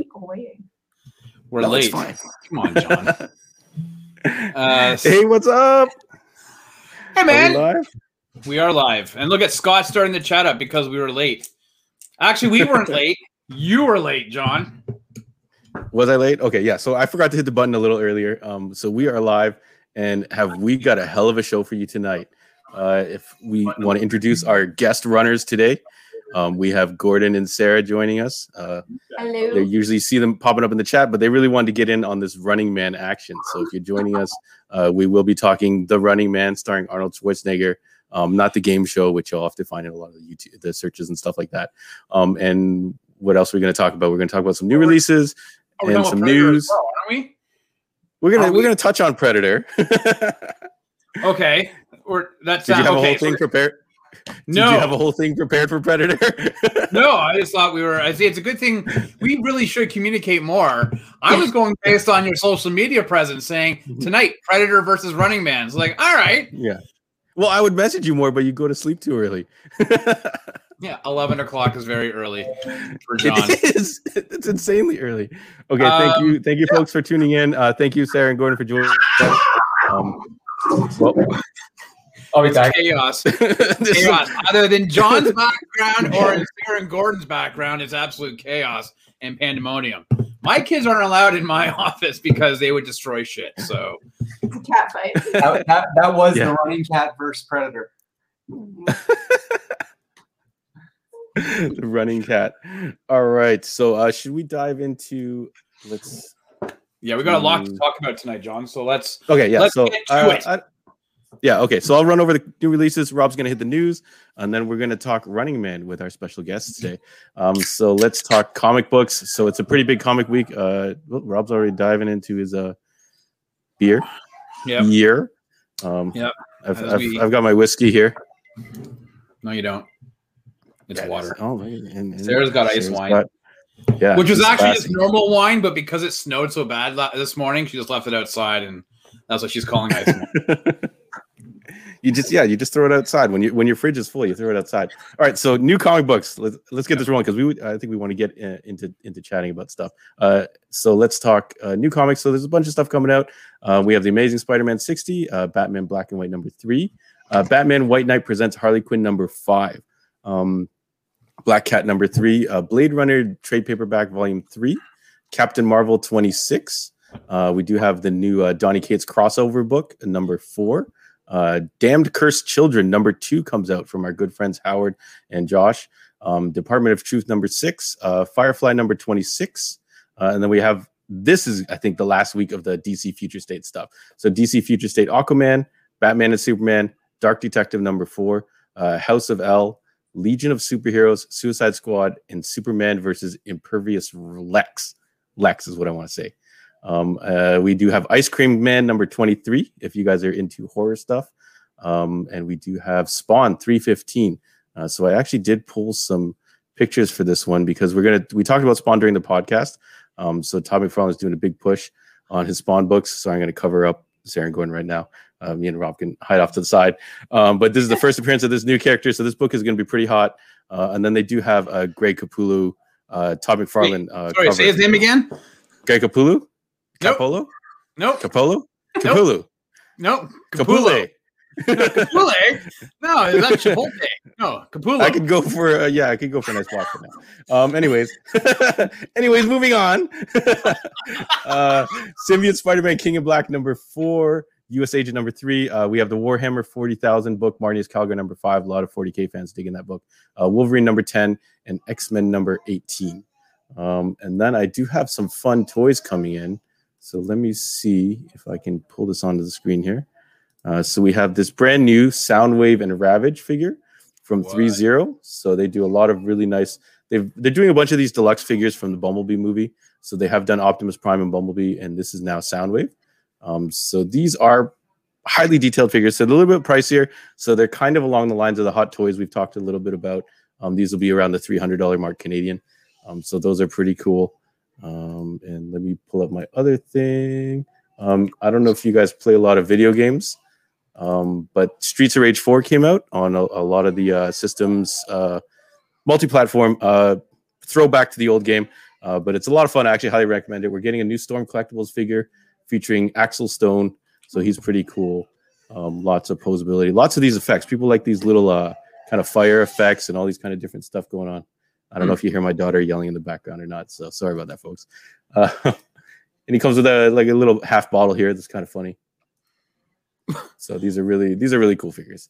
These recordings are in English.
11 people waiting. We're No, late. fine. Come on, John. uh, Hey, what's up? hey, Are we man. live? We are live. And look at Scott starting the chat up because we were late. Actually, we weren't late. You were late, John. Was I late? Okay, yeah. So I forgot to hit the button a little earlier. Um, so we are live, and have we got a hell of a show for you tonight? Uh, if we want to introduce our guest runners today, um, we have Gordon and Sarah joining us. Uh, they usually see them popping up in the chat, but they really wanted to get in on this Running Man action. So if you're joining us, uh, we will be talking The Running Man, starring Arnold Schwarzenegger. Um, not the game show, which you'll have to find in a lot of the YouTube the searches and stuff like that. Um, and what else are we going to talk about? We're going to talk about some new releases Oh, and some about news. well, aren't we? We're gonna Are we're we- gonna touch on Predator. Okay. Or that's did you have a okay, whole so- thing prepared? No. Did you have a whole thing prepared for Predator? No, I just thought we were. I see. It's a good thing. We really should communicate more. I was going based on your social media presence, saying tonight Predator versus Running Man. It's like, all right, yeah. Well, I would message you more, but you go to sleep too early. yeah, eleven o'clock is very early for John. It is. It's insanely early. Okay, thank Um, you, thank you, folks, for tuning in. Uh, thank you, Sarah and Gordon, for joining. us. Um, well, I'll be back. Chaos, chaos. Either than John's background or in Sarah Gordon's background, it's absolute chaos and pandemonium. My kids aren't allowed in my office because they would destroy shit. So It's a cat fight. That, that, that was Yeah. the running cat versus predator. the running cat. All right, so uh, should we dive into? Let's. yeah, we got a lot to Mm. talk about tonight, John. So let's Okay, yeah. Let's so get to uh, it. I- yeah, okay. So I'll run over the new releases. Rob's gonna hit the news, and then we're gonna talk Running Man with our special guests today. Um, so let's talk comic books. So it's a pretty big comic week. Uh, well, Rob's already diving into his uh beer yeah. year. Um, Yep. I've, I've, we- I've got my whiskey here. No, you don't. It's water. Oh, and, and Sarah's got ice Sarah's wine. got- yeah, Which was actually classy. just normal wine, but because it snowed so bad la- this morning, she just left it outside, and that's what she's calling ice wine. you just yeah, you just throw it outside when you when your fridge is full. You throw it outside. All right, so new comic books. Let's let's get this rolling because we would, I think we want to get uh, into into chatting about stuff. Uh, so let's talk uh, new comics. So there's a bunch of stuff coming out. Uh, we have the Amazing Spider-Man 60, uh, Batman Black and White number three, uh, Batman White Knight presents Harley Quinn number five, um, Black Cat number three, uh, Blade Runner trade paperback volume three, Captain Marvel 26. Uh, we do have the new uh, Donny Cates crossover book, number four. Uh, Damned Cursed Children, number two, comes out from our good friends Howard and Josh. Um, Department of Truth, number six. Uh, Firefly, number 26. Uh, and then we have this is, I think, the last week of the DC Future State stuff. So DC Future State Aquaman, Batman and Superman, Dark Detective, number four, uh, House of El, Legion of Superheroes, Suicide Squad, and Superman versus Impervious Lex. Lex is what I want to say. Um, uh, we do have Ice Cream Man number 23, if you guys are into horror stuff. Um, and we do have Spawn 315. Uh, so I actually did pull some pictures for this one because we're gonna we talked about Spawn during the podcast. Um, so Todd McFarlane is doing a big push on his Spawn books. So I'm gonna cover up Sarah and Gordon right now. Uh, me and Rob can hide off to the side. Um, but this is the first appearance of this new character, so this book is going to be pretty hot. Uh, and then they do have uh, Greg Capullo, uh, Todd McFarlane. Uh, Sorry, cover. say his name again. Greg Capullo, Nope. Capolo, Nope. Capolo, Capullo, Nope. Capule. Capule. No, is that Chipotle? No, Capullo. I could go for uh, yeah, I could go for a nice walk for now. Um, anyways, anyways, moving on. uh, Symbiote Spider-Man King of Black number four, U.S. Agent number three. Uh, we have the Warhammer forty thousand book, Marneus Calgary number five. A lot of forty k fans digging that book. Uh, Wolverine number ten and X Men number eighteen. Um, and then I do have some fun toys coming in. So let me see if I can pull this onto the screen here. Uh, so we have this brand new Soundwave and Ravage figure from? Three Zero. So they do a lot of really nice. They've they're doing a bunch of these deluxe figures from the Bumblebee movie. So they have done Optimus Prime and Bumblebee, and this is now Soundwave. Um, so these are highly detailed figures. So they're a little bit pricier. So they're kind of along the lines of the hot toys we've talked a little bit about. Um, these will be around the three hundred dollar mark Canadian. Um, so those are pretty cool. Um, and let me pull up my other thing. Um, I don't know if you guys play a lot of video games. Um, but Streets of Rage 4 came out on a, a lot of the uh, systems, uh, multi-platform, uh, throwback to the old game. Uh, but it's a lot of fun. I actually highly recommend it. We're getting a new Storm Collectibles figure featuring Axel Stone, so he's pretty cool. Um, lots of posability, lots of these effects. People like these little uh, kind of fire effects and all these kind of different stuff going on. I don't know if you hear my daughter yelling in the background or not, so sorry about that, folks. Uh, and he comes with a like a little half bottle here. That's kind of funny. So these are really these are really cool figures.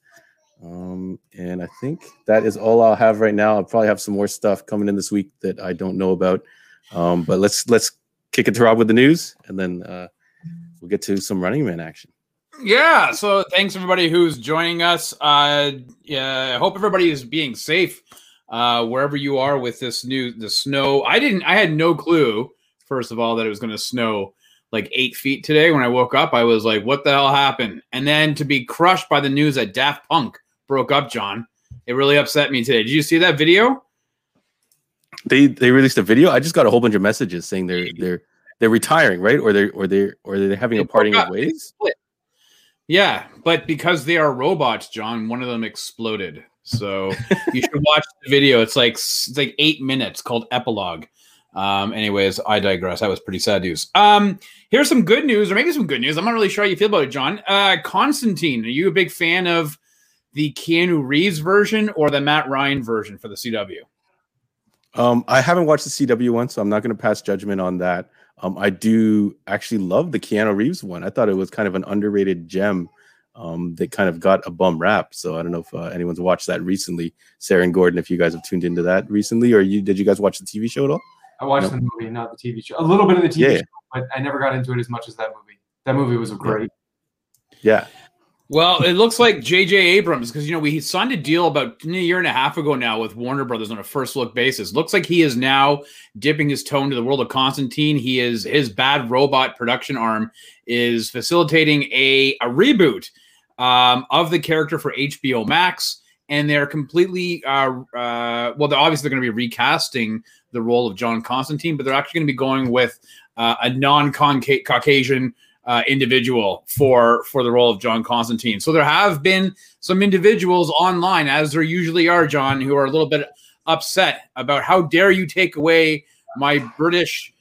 Um, and I think that is all I'll have right now. I'll probably have some more stuff coming in this week that I don't know about. Um, but let's let's kick it to Rob with the news, and then uh, we'll get to some Running Man action. Yeah. So thanks everybody who's joining us. Uh, yeah, I hope everybody is being safe uh, wherever you are with this new the snow. I didn't. I had no clue. First of all, that it was going to snow like eight feet today. When I woke up, I was like, "What the hell happened?" And then to be crushed by the news that Daft Punk broke up, John, it really upset me today. Did you see that video? They they released a video. I just got a whole bunch of messages saying they're they're they're retiring, right? Or they're or they're or they're having They a parting of ways. Yeah, but because they are robots, John, one of them exploded. So you should watch the video. It's like it's like eight minutes called Epilogue. Um, anyways, I digress. That was pretty sad news. Um, here's some good news, or maybe some good news. I'm not really sure how you feel about it, John. Uh, Constantine, are you a big fan of the Keanu Reeves version or the Matt Ryan version for the CW? Um, I haven't watched the CW one, so I'm not going to pass judgment on that. Um, I do actually love the Keanu Reeves one. I thought it was kind of an underrated gem um, that kind of got a bum rap. So I don't know if uh, anyone's watched that recently. Sarah and Gordon, if you guys have tuned into that recently, or you did you guys watch the TV show at all? I watched No. the movie, not the TV show. A little bit of the TV Yeah. show, but I never got into it as much as that movie. That movie was great. Yeah, Well, it looks like J.J. Abrams, because you know we signed a deal about a year and a half ago now with Warner Brothers on a first look basis. Looks like he is now dipping his toe into the world of Constantine. He is his bad robot production arm is facilitating a a reboot um, of the character for HBO Max, and they're completely uh, uh, well. They're obviously going to be recasting the role of John Constantine, but they're actually going to be going with uh, a non-Caucasian uh, individual for for the role of John Constantine. So there have been some individuals online, as there usually are, John, who are a little bit upset about how dare you take away my British,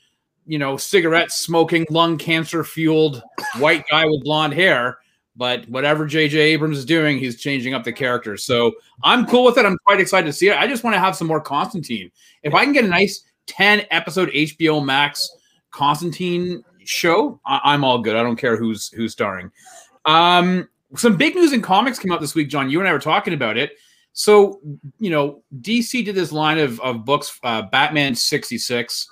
you know, cigarette smoking, lung cancer fueled white guy with blonde hair. But whatever J.J. Abrams is doing, he's changing up the character. So I'm cool with it. I'm quite excited to see it. I just want to have some more Constantine. If I can get a nice 10 episode HBO Max Constantine show, I- I'm all good. I don't care who's who's starring. Um, some big news in comics came out this week, John. You and I were talking about it. So, you know, DC did this line of, of books, uh, Batman 66,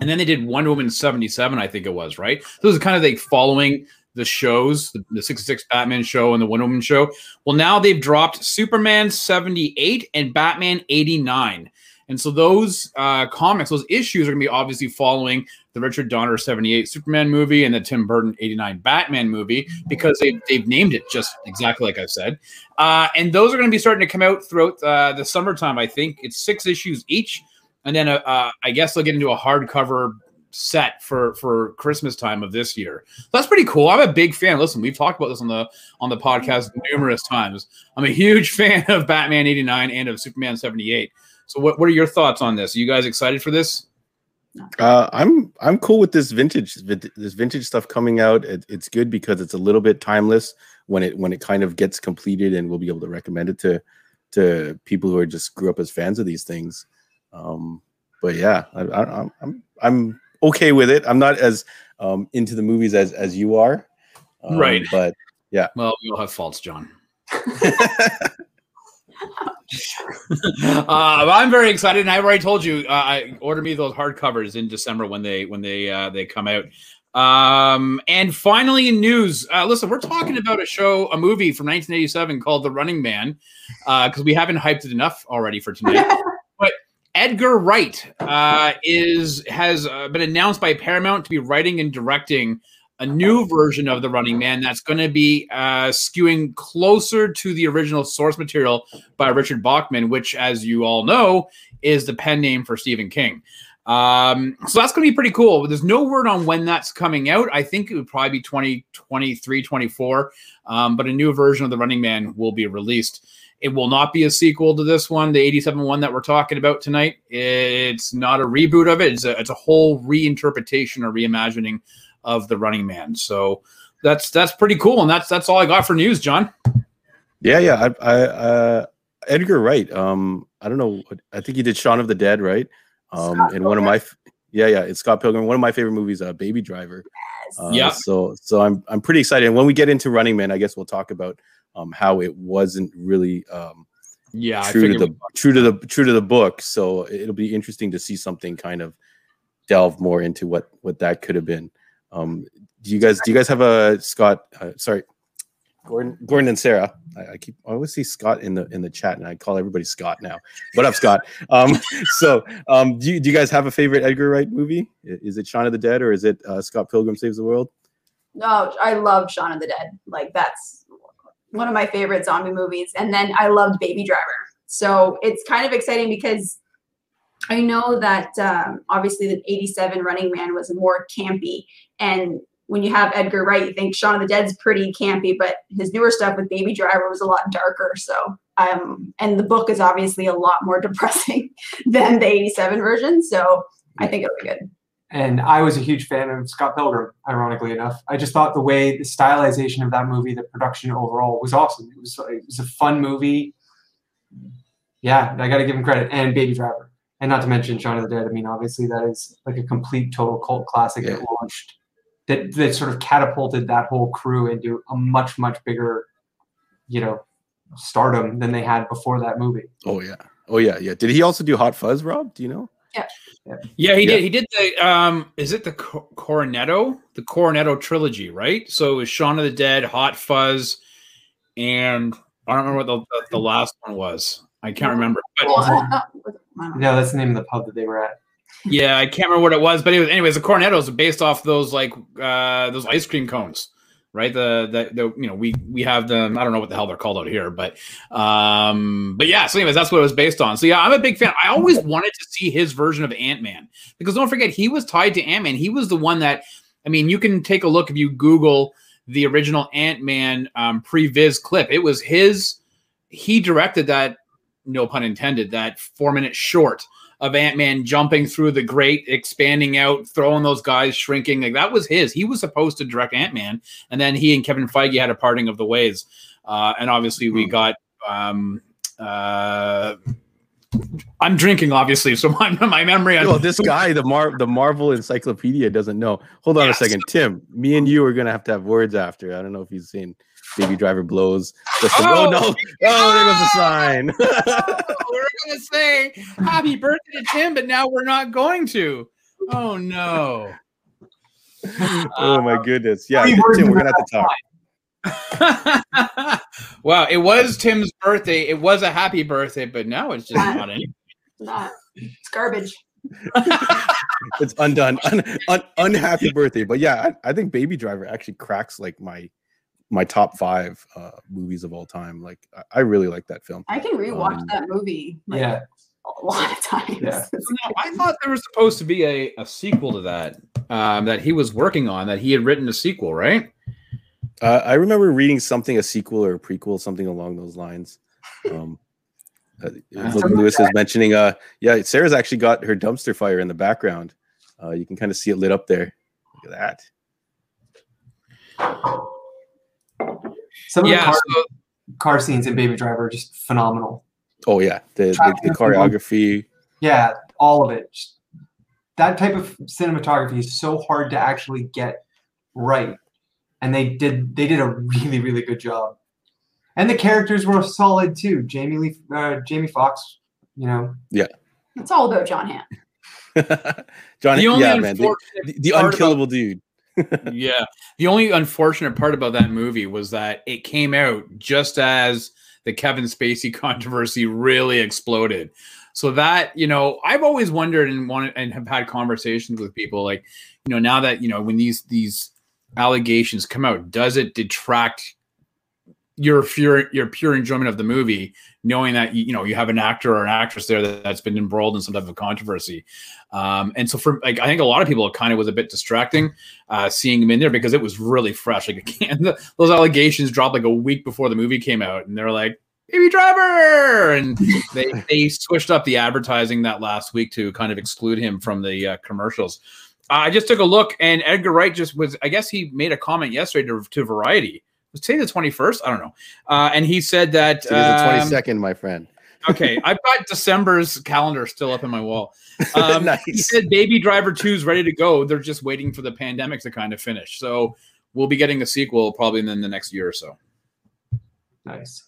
and then they did Wonder Woman 77, I think it was, right? So Those are kind of like following the shows, the, the 66 Batman show and the Wonder Woman show. Well, now they've dropped Superman 78 and Batman 89. And so those uh, comics, those issues are going to be obviously following the Richard Donner 78 Superman movie and the Tim Burton 89 Batman movie because they, they've named it just exactly like I said. Uh, and those are going to be starting to come out throughout uh, the summertime, I think. It's six issues each. And then uh, uh, I guess they'll get into a hardcover set for for Christmas time of this year. That's pretty cool. I'm a big fan. Listen, we've talked about this on the on the podcast numerous times. I'm a huge fan of Batman 89 and of Superman 78. So what, what are your thoughts on this? Are you guys excited for this? Uh, I'm I'm cool with this vintage this vintage stuff coming out. It, it's good because it's a little bit timeless when it when it kind of gets completed, and we'll be able to recommend it to to people who are just grew up as fans of these things. Um, but yeah, I, I, I'm I'm I'm okay with it. I'm not as um, into the movies as as you are, um, Right. But yeah, Well, we all have faults, John. uh, I'm very excited, and I've already told you. Uh, I order me those hardcovers in December when they when they uh, they come out. Um, and finally, in news, uh, listen, we're talking about a show, a movie from 1987 called The Running Man, because we haven't hyped it enough already for tonight. but Edgar Wright uh, is has uh, been announced by Paramount to be writing and directing a new version of The Running Man that's going to be uh, skewing closer to the original source material by Richard Bachman, which, as you all know, is the pen name for Stephen King. Um, so that's going to be pretty cool. There's no word on when that's coming out. I think it would probably be 2023, 24. Um, but a new version of The Running Man will be released. It will not be a sequel to this one, the 87 one that we're talking about tonight. It's not a reboot of it. It's a, it's a whole reinterpretation or reimagining of the Running Man. So that's that's pretty cool, and that's that's all I got for news, John. Yeah, yeah. I, I uh, Edgar Wright. Um, I don't know. I think he did Shaun of the Dead, right? Um, Scott and one of my, yeah, yeah, it's Scott Pilgrim. One of my favorite movies, uh, Baby Driver. Uh, Yeah. So, so I'm I'm pretty excited. And when we get into Running Man, I guess we'll talk about um how it wasn't really um Yeah, I true to the true to the true to the book. So it'll be interesting to see something kind of delve more into what what that could have been. Um, do you guys do you guys have a Scott? Uh, sorry, Gordon, Gordon and Sarah. I, I keep I always see Scott in the in the chat, and I call everybody Scott now. What up, Scott? Um, so um, do you, do you guys have a favorite Edgar Wright movie? Is it Shaun of the Dead or is it uh, Scott Pilgrim Saves the World? No, I love Shaun of the Dead. Like that's one of my favorite zombie movies. And then I loved Baby Driver. So it's kind of exciting because I know that um, obviously the 87 Running Man was more campy. And when you have Edgar Wright, you think Shaun of the Dead's pretty campy, but his newer stuff with Baby Driver was a lot darker. So um, and the book is obviously a lot more depressing than the 87 version. So I think it'll be good. And I was a huge fan of Scott Pilgrim, ironically enough. I just thought the way the stylization of that movie, the production overall was awesome. It was it was a fun movie. Yeah, I got to give him credit. And Baby Driver, and not to mention Shaun of the Dead. I mean, obviously that is like a complete total cult classic that launched, that that sort of catapulted that whole crew into a much much bigger, you know, stardom than they had before that movie. Oh yeah, oh yeah, yeah. Did he also do Hot Fuzz, Rob? Do you know? Yeah, Yeah, he Yeah. did. He did the um is it the Co- Cornetto? The Cornetto trilogy, right? So it was Shaun of the Dead, Hot Fuzz, and I don't remember what the, the, the last one was. I can't remember. But Well, I don't know. No, that's the name of the pub that they were at. Yeah, I can't remember what it was, but it was anyways, the Cornettos are based off those like uh those ice cream cones. Right, the, the the you know we we have them. I don't know what the hell they're called out here, but um, but yeah. So, anyways, that's what it was based on. So yeah, I'm a big fan. I always wanted to see his version of Ant Man because don't forget he was tied to Ant Man. He was the one that, I mean, you can take a look if you Google the original Ant Man um, pre-Viz clip. It was his. He directed that. No pun intended. That four minute short of Ant Man jumping through the grate, expanding out, throwing those guys, shrinking. Like that was his. He was supposed to direct Ant Man, and then he and Kevin Feige had a parting of the ways. Uh, and obviously, we Hmm. got. Um, uh, I'm drinking, obviously, so my my memory Well, this guy, the Mar the Marvel Encyclopedia, doesn't know. Hold on Yes. a second, Tim. Me and you are gonna have to have words after. I don't know if he's seen Baby Driver blows. Just the- oh, Oh! no! Oh, there goes the sign. we're gonna say happy birthday to Tim, but now we're not going to. Oh no. oh my goodness! Yeah, Tim, we're gonna have to talk. wow, it was Tim's birthday. It was a happy birthday, but now it's just not any. Not. It's garbage. It's undone. Un, un, unhappy birthday. But yeah, I, I think Baby Driver actually cracks like my my top five uh, movies of all time. Like I, I really like that film. I can rewatch Um, that movie like Yeah. a lot of times. Yeah. No, I thought there was supposed to be a, a sequel to that um, that he was working on. That he had written a sequel, right? Uh, I remember reading something, a sequel or a prequel, something along those lines. Um, uh, look, Lewis is mentioning, uh, yeah, Sarah's actually got her dumpster fire in the background. Uh, you can kind of see it lit up there. Look at that. Some of Yeah. the car, So, car scenes in Baby Driver are just phenomenal. Oh yeah, the, the, the of the movie. choreography. Yeah, all of it. Just- that type of cinematography is so hard to actually get right, and they did they did a really really good job. And the characters were solid too. Jamie Lee, uh, Jamie Foxx, you know, Yeah. It's all about Jon Hamm. John, the only yeah, man, the, the, the part about- unkillable dude. Yeah. The only unfortunate part about that movie was that it came out just as the Kevin Spacey controversy really exploded. So that, you know, I've always wondered and wanted and have had conversations with people like, you know, now that, you know, when these these allegations come out, does it detract your pure your pure enjoyment of the movie, knowing that you, you know you have an actor or an actress there that, that's been embroiled in some type of controversy? Um, and so for like I think a lot of people it kind of was a bit distracting uh, seeing him in there because it was really fresh. Like again, the, those allegations dropped like a week before the movie came out, and they're like, Baby Driver, and they they switched up the advertising that last week to kind of exclude him from the uh, commercials. I just took a look, and Edgar Wright just was. I guess he made a comment yesterday to, to Variety. Was today the twenty first? I don't know. Uh, and he said that Today's the um, twenty second, my friend. okay, I've got December's calendar still up in my wall. Um, He said Baby Driver 2 is ready to go. They're just waiting for the pandemic to kind of finish. So we'll be getting a sequel probably in the next year or so. Nice.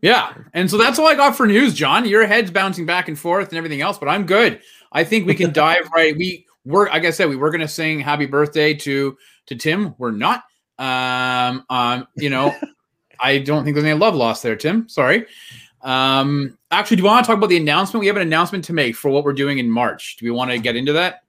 Yeah. And so that's all I got for news, John. Your head's bouncing back and forth and everything else, but I'm good. I think we can dive right. We were, like I said, we were going to sing happy birthday to to Tim. We're not. Um, um, you know, I don't think there's any love lost there, Tim. Sorry. Um, actually, do you want to talk about the announcement? We have an announcement to make for what we're doing in March. Do we want to get into that?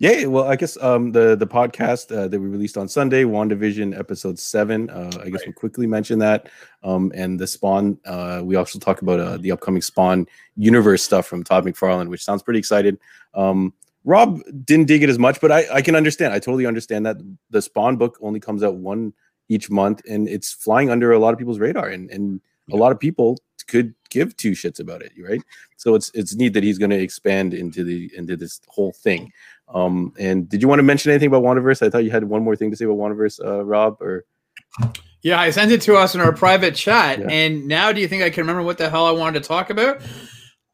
Yeah, well, I guess um, the the podcast uh, that we released on Sunday, WandaVision episode seven. Uh, I guess we'll quickly mention that, um, and the Spawn. Uh, we also talk about uh, the upcoming Spawn universe stuff from Todd McFarlane, which sounds pretty excited. Um, Rob didn't dig it as much, but I, I can understand. I totally understand that the Spawn book only comes out one each month, and it's flying under a lot of people's radar, and and a lot of people could give two shits about it, right? So it's it's neat that he's going to expand into the into this whole thing. Um, and did you want to mention anything about WandaVerse? I thought you had one more thing to say about WandaVerse, uh, Rob. Or Yeah, I sent it to us in our private chat. Yeah. And now do you think I can remember what the hell I wanted to talk about?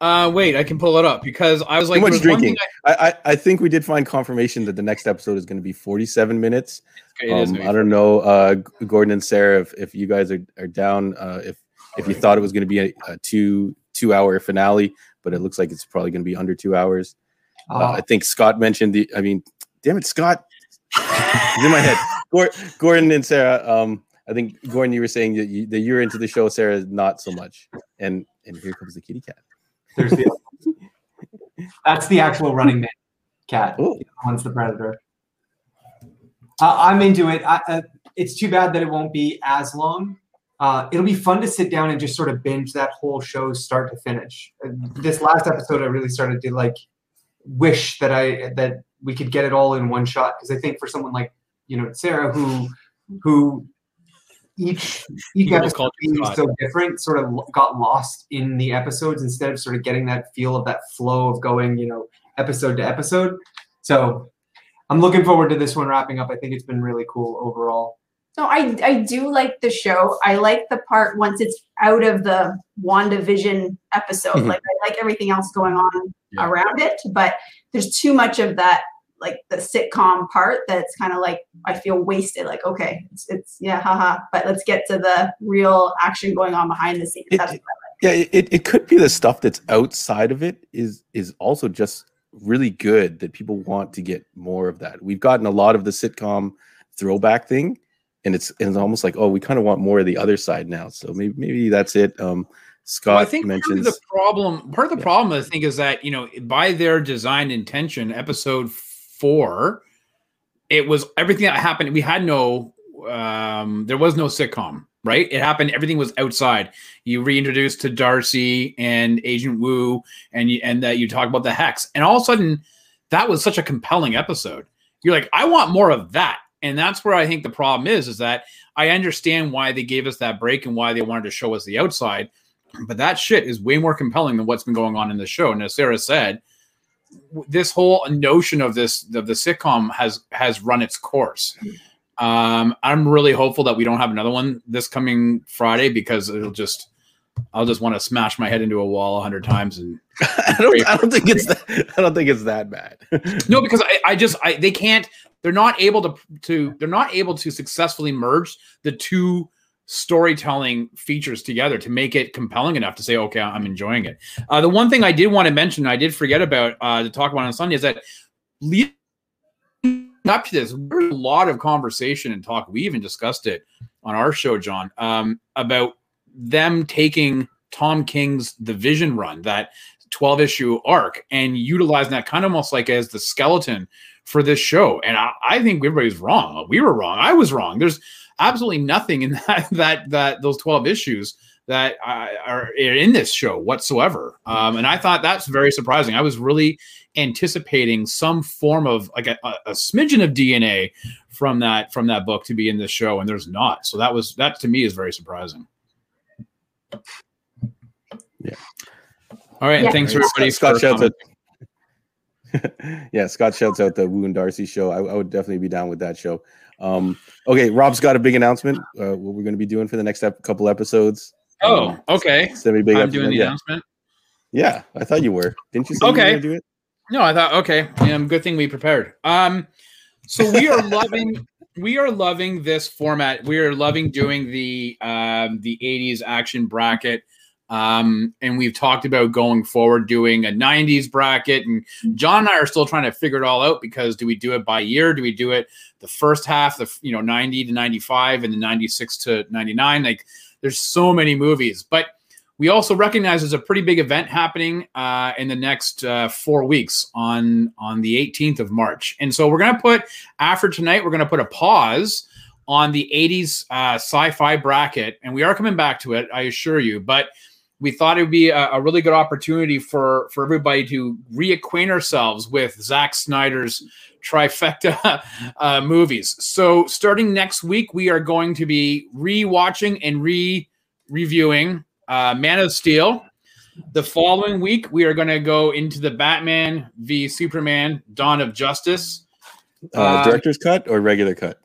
Uh wait, I can pull it up because I was like much there was one drinking. I, I I think we did find confirmation that the next episode is going to be 47 minutes. I, it is Um, I don't know, uh, Gordon and Sarah, if, if you guys are, are down, uh, if if you thought it was going to be a, a two two hour finale, but it looks like it's probably going to be under two hours. Uh, Uh, I think Scott mentioned the. I mean, damn it, Scott. It's in my head. Gordon and Sarah. Um, I think Gordon, you were saying that, you, that you're into the show. Sarah, not so much. And and here comes the kitty cat. There's the, that's the actual running man cat. Oh, one's the predator. Uh, I'm into it. I, uh, it's too bad that it won't be as long. Uh, it'll be fun to sit down and just sort of binge that whole show start to finish. Uh, this last episode, I really started to like wish that I that we could get it all in one shot because I think for someone like you know Sarah who who each each People episode call being so different sort of got lost in the episodes instead of sort of getting that feel of that flow of going you know episode to episode. So I'm looking forward to this one wrapping up. I think it's been really cool overall. No, I I do like the show. I like the part once it's out of the WandaVision episode. Mhm. Like I like everything else going on Yeah. around it, but there's too much of that like the sitcom part that's kind of like I feel wasted. Like okay, it's, it's yeah, haha. But let's get to the real action going on behind the scenes. It- That's it- yeah, it, it could be the stuff that's outside of it is is also just really good that people want to get more of that. We've gotten a lot of the sitcom throwback thing, and it's and it's almost like oh, we kind of want more of the other side now. So maybe maybe that's it. Um, Scott Well, I think part of mentions the problem. Part of the Yeah. problem, I think, is that you know, by their design intention, episode four, it was everything that happened. We had no, um, there was no sitcom, right? It happened. Everything was outside. You reintroduced to Darcy and Agent Woo, and you, and that you talk about the hex, and all of a sudden, that was such a compelling episode. You're like, I want more of that, and that's where I think the problem is. Is that I understand why they gave us that break and why they wanted to show us the outside but that shit is way more compelling than what's been going on in the show. And as Sarah said, this whole notion of this of the sitcom has has run its course. Um, I'm really hopeful that we don't have another one this coming Friday because it'll just I'll just want to smash my head into a wall a hundred times and I don't I don't think it's that, I don't think it's that bad. no because I, I just I they can't they're not able to to they're not able to successfully merge the two storytelling features together to make it compelling enough to say okay i'm enjoying it uh, the one thing i did want to mention i did forget about uh, to talk about on sunday is that leading up to this there was a lot of conversation and talk we even discussed it on our show john um, about them taking tom king's the vision run that 12 issue arc and utilizing that kind of almost like as the skeleton for this show. And I, I think everybody's wrong. We were wrong. I was wrong. There's absolutely nothing in that that that those 12 issues that are in this show whatsoever. Um, and I thought that's very surprising. I was really anticipating some form of like a, a, a smidgen of DNA from that from that book to be in this show, and there's not. So that was that to me is very surprising. Yeah. All right. Yeah. Thanks Right. everybody. Scott for shouts out. yeah, Scott shouts out the Woo and Darcy show. I, I would definitely be down with that show. Um, okay, Rob's got a big announcement. Uh, what we're going to be doing for the next ep- couple episodes. Oh, Um, okay. semi big. I'm doing the yeah. announcement. yeah, I thought you were. Didn't you say you were Okay. do it? No, I thought okay. Um, good thing we prepared. Um, so we are loving we are loving this format. We are loving doing the um the 80s action bracket. Um, and we've talked about going forward doing a 90s bracket. And John and I are still trying to figure it all out because do we do it by year? Do we do it the first half, the you know 90 to 95 and the 96 to 99? Like there's so many movies, but we also recognize there's a pretty big event happening uh, in the next uh, four weeks on on the 18th of March, and so we're gonna put after tonight we're gonna put a pause on the 80s uh, sci-fi bracket, and we are coming back to it, I assure you. But we thought it would be a, a really good opportunity for for everybody to reacquaint ourselves with Zack Snyder's trifecta uh, movies. So starting next week, we are going to be rewatching and re reviewing uh, Man of Steel. The following week, we are going to go into the Batman v Superman: Dawn of Justice. Uh, Uh, director's cut or regular cut?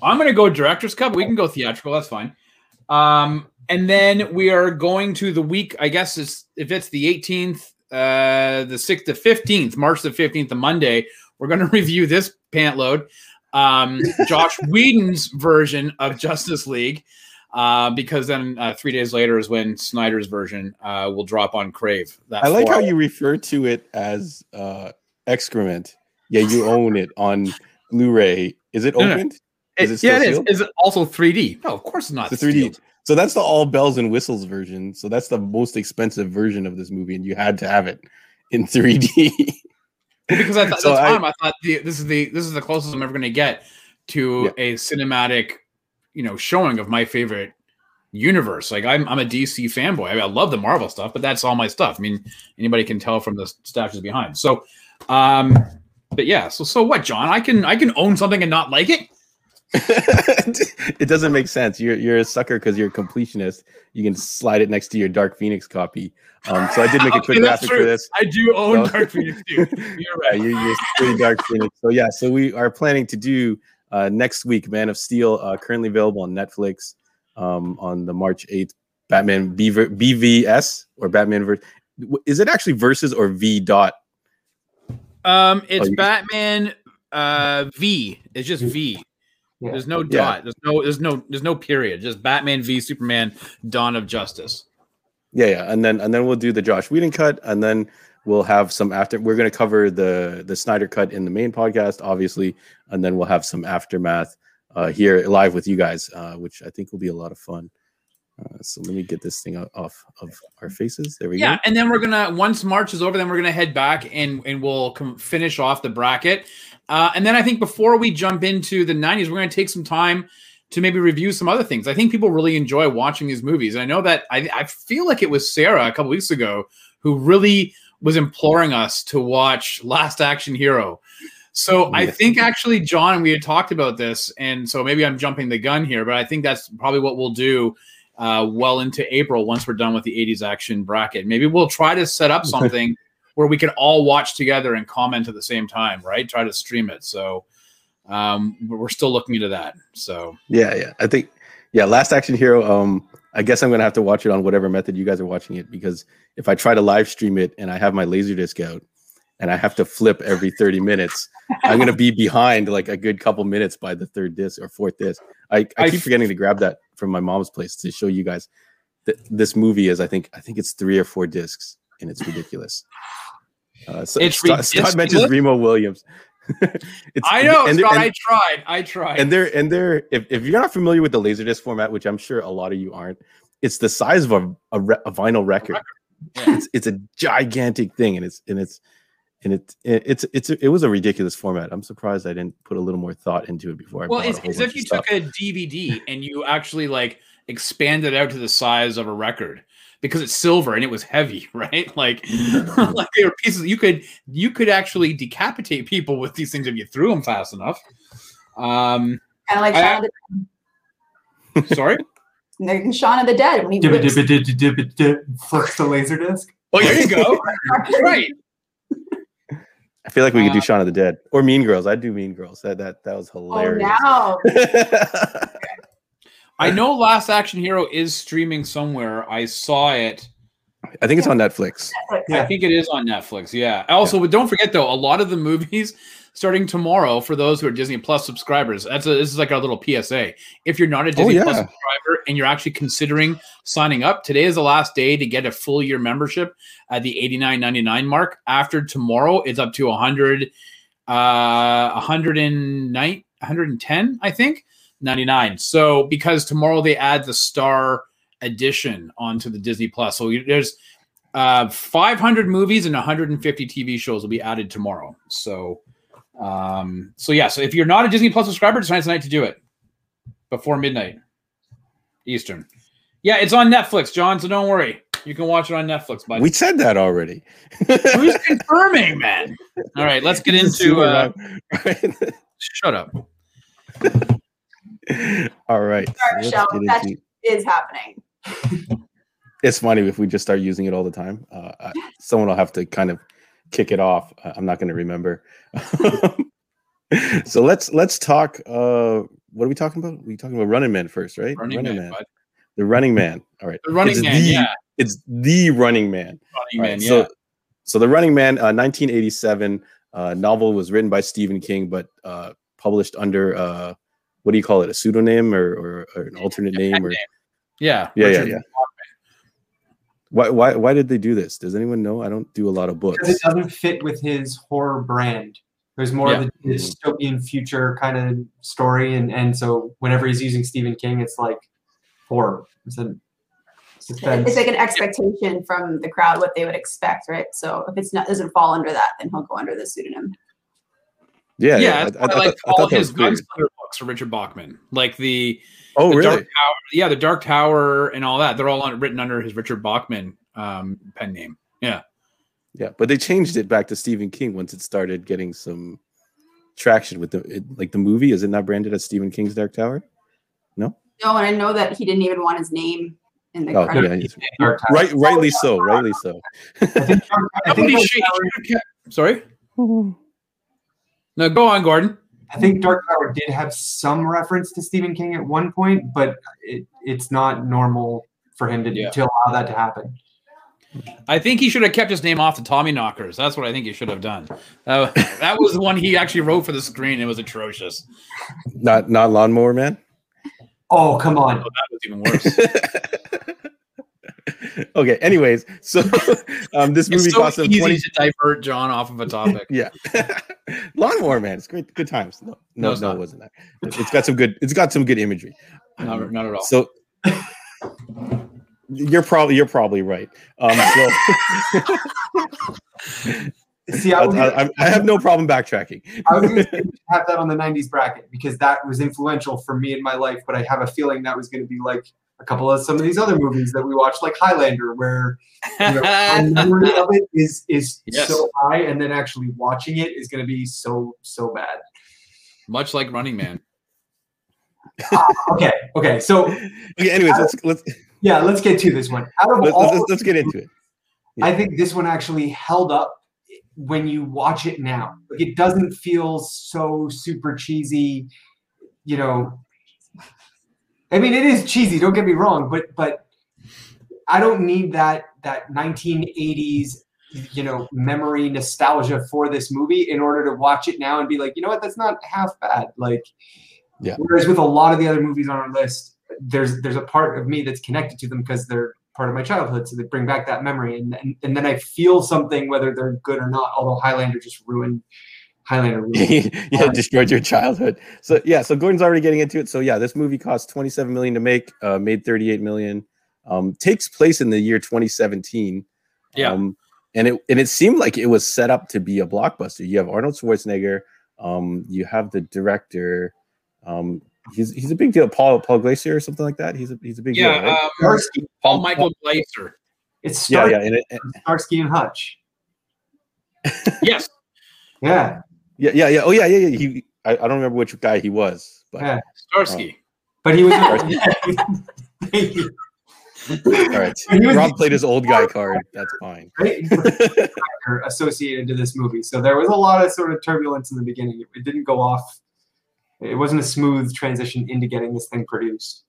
I'm going to go director's cut. We can go theatrical. That's fine. Um, and then we are going to the week. I guess it's if it's the 18th, uh, the 6th, the 15th, March the 15th, the Monday. We're going to review this pant load. Um, Joss Whedon's version of Justice League. Uh, because then uh, three days later is when Snyder's version uh, will drop on Crave. I like how four- you refer to it as uh, excrement. Yeah, you own it on Blu-ray. Is it No, no. opened? It- Is it still yeah, it is. sealed? Is it also 3D? No, of course not. It's 3D. sealed. So that's the all bells and whistles version. So that's the most expensive version of this movie, and you had to have it in 3D. Well, because at the, So the I- time I, thought the, this is the this is the closest I'm ever going to get to Yeah. a cinematic, you know, showing of my favorite universe. Like I'm I'm a DC fanboy. I, mean, I love the Marvel stuff, but that's all my stuff. I mean, anybody can tell from the statues behind. So, um, but yeah. So so what, John? I can I can own something and not like it. it doesn't make sense. You're you're a sucker because you're a completionist. You can slide it next to your Dark Phoenix copy. Um, so I did make a quick graphic true. for this. I do own So- Dark Phoenix too. You're Yeah, right. you're, you're pretty Dark Phoenix. So yeah, so we are planning to do uh, next week Man of Steel, uh, currently available on Netflix um, on the March 8th. Batman BV- BVS or Batman verse. Is it actually versus or V dot? Um, it's Oh, Batman uh V. It's just V. Yeah. There's no Yeah. dot. There's no there's no there's no period. Just Batman v Superman Dawn of Justice. Yeah, yeah, and then and then we'll do the Joss Whedon cut, and then we'll have some after. We're going to cover the the Snyder cut in the main podcast, obviously, and then we'll have some aftermath uh, here live with you guys, uh, which I think will be a lot of fun. Uh, so let me get this thing off of our faces. There we Yeah, go. and then we're gonna once March is over, then we're gonna head back and and we'll com- finish off the bracket. Uh, and then I think before we jump into the '90s, we're gonna take some time to maybe review some other things. I think people really enjoy watching these movies. And I know that I, I feel like it was Sarah a couple weeks ago who really was imploring us to watch Last Action Hero. So I think actually, John, we had talked about this, and so maybe I'm jumping the gun here, but I think that's probably what we'll do uh, well into April once we're done with the 80s action bracket. Maybe we'll try to set up something where we can all watch together and comment at the same time, right? Try to stream it. So um, we're still looking into that. So Yeah, yeah. I think yeah, Last Action Hero. Um, I guess I'm gonna have to watch it on whatever method you guys are watching it because if I try to live stream it and I have my laser disc out and I have to flip every 30 minutes, I'm gonna be behind like a good couple minutes by the third disc or fourth disc. I, I I keep forgetting to grab that from my mom's place to show you guys that this movie is I think I think it's three or four discs and it's ridiculous. Uh, so It's Scott, Scott mentions? Remo Williams. it's, I know, and- Scott, and- I tried. I tried. and they're and they're if, if you're not familiar with the laserdisc format which i'm sure a lot of you aren't it's the size of a, a, re- a vinyl record Yeah. it's it's a gigantic thing and it's and it's and it, it it's it's it was a ridiculous format i'm surprised i didn't put a little more thought into it before i well, bought a it's as if you stuff. took a DVD and you actually like expanded out to the size of a record because it's silver and it was heavy, right? Like, like they were pieces. You could you could actually decapitate people with these things if you threw them fast enough. Um, Kind of like I- Shaun of the- sorry. Like Shaun of the Dead when he Dib- whips dib- dib- dib- dib- dib- flips the laser disc. Oh, there you go. right. I feel like we could do Uh, Shaun of the Dead or Mean Girls. I'd do Mean Girls. That that that was Oh, hilarious. I know Last Action Hero is streaming somewhere. I saw it. I think it's on Netflix. Netflix. I think it is on Netflix. Yeah. Also, but don't forget though, a lot of the movies starting tomorrow for those who are Disney Plus subscribers. That's a, this is like our little PSA. If you're not a Disney Plus yeah. subscriber and you're actually considering signing up, today is the last day to get a full year membership at the 89.99 mark. After tomorrow, it's up to a 100 uh 109 110, I think. 99. So because tomorrow they add the star edition onto the Disney Plus. So there's uh 500 movies and 150 TV shows will be added tomorrow. So um so yeah, so if you're not a Disney Plus subscriber, tonight's the night to do it before midnight Eastern. Yeah, it's on Netflix, John, so don't worry. You can watch it on Netflix, buddy. We said that already. Who's confirming, man? All right, let's get into uh Right. shut up. All right. Sorry, Michelle, that- into- is happening. it's funny if we just start using it all the time. Uh, I, someone will have to kind of kick it off. I'm not going to remember. so let's let's talk. Uh, what are we talking about? We talking about Running Man first, right? Running Man, bud. The Running Man. All right. The Running It's Man, the- yeah. It's the Running Man. Running Man, yeah. So, so the Running Man, uh, 1987 uh, novel was written by Stephen King, but uh, published under uh, what do you call it? A pseudonym or, or, or an alternate name? Or yeah. Yeah, yeah, Richard yeah. Why, why why did they do this? Does anyone know? I don't do a lot of because books. it doesn't fit with his horror brand. There's more Yeah. of a dystopian future kind of story, and and so whenever he's using Stephen King, it's like horror. It's a suspense. It's like an expectation from the crowd what they would expect, right? So if it's not doesn't fall under that, then he'll go under the pseudonym. Yeah, Yeah, yeah. it's I, I, kinda I like thought, I all thought that his was. Gunslinger books for Richard Bachman, like the, Oh, the really? Dark Tower. Yeah, the Dark Tower and all that. They're all on, written under his Richard Bachman um, pen name. Yeah, Yeah, but they changed it back to Stephen King once it started getting some traction with the it, like the movie. Is it not branded as Stephen King's Dark Tower? No, No, and I know that he didn't even want his name in the Oh, credits. yeah, he's- Dark Tower. right, rightly so, rightly so. I think, I think Nobody Dark should- Tower- should have kept- Sorry. No, go on, Gordon. I think Dark Tower did have some reference to Stephen King at one point, but it, it's not normal for him to, Yeah. to allow that to happen. I think he should have kept his name off the Tommyknockers. That's what I think he should have done. Uh, that was the one he actually wrote for the screen. It was atrocious. Not not Lawnmower Man. Oh, come Oh, on. that was even worse. okay. Anyways, so um, this movie it's so cost them easy twenty. to divert John off of a topic. Yeah, Lawnmower Man. It's great. Good times. No, No, no, no, it wasn't that. It's got some good. It's got some good imagery. Not, not at all. So you're probably you're probably right. Um, so See, I I, I, I have no problem backtracking. I was have that on the 90s bracket because that was influential for me in my life, but I have a feeling that was going to be like a couple of some of these other movies that we watched, like Highlander, where you know, our memory of it is is Yes. so high, and then actually watching it is going to be so so bad. Much like Running Man. Ah, okay, okay, so Okay, anyways, let's let's yeah, let's get to this one. Out of let's, all, let's, let's get into it. I think this one actually held up when you watch it now. Like it doesn't feel so super cheesy, you know. I mean, it is cheesy. Don't get me wrong, but but I don't need that that 1980s you know memory nostalgia for this movie in order to watch it now and be like, you know what, that's not half bad. Like, Yeah. Whereas with a lot of the other movies on our list, there's there's a part of me that's connected to them because they're part of my childhood, so they bring back that memory, and and, and then I feel something whether they're good or not. Although Highlander just ruined Highlander. Ruined. yeah, destroyed your childhood. So yeah, so Gordon's already getting into it. So yeah, this movie cost 27 million to make, uh, made 38 million. Um, takes place in the year 2017. Yeah. Um, and it and it seemed like it was set up to be a blockbuster. You have Arnold Schwarzenegger. Um, you have the director. Um, he's he's a big deal. Paul Paul Glacier or something like that. He's a he's a big Yeah, deal. Right? um, Starsky. Paul Michael Glaser. It's yeah, Star- yeah, and it, and- Starsky and Hutch. Yes. Yeah, yeah, yeah, yeah. Oh yeah, yeah, yeah. He I, I don't remember which guy he was, but Yeah. Starsky. Um, but he was. Thank. All right. Was- Rob played his old guy card. That's fine. Right? Associated to this movie. So there was a lot of sort of turbulence in the beginning. It, it didn't go off. It wasn't a smooth transition into getting this thing produced.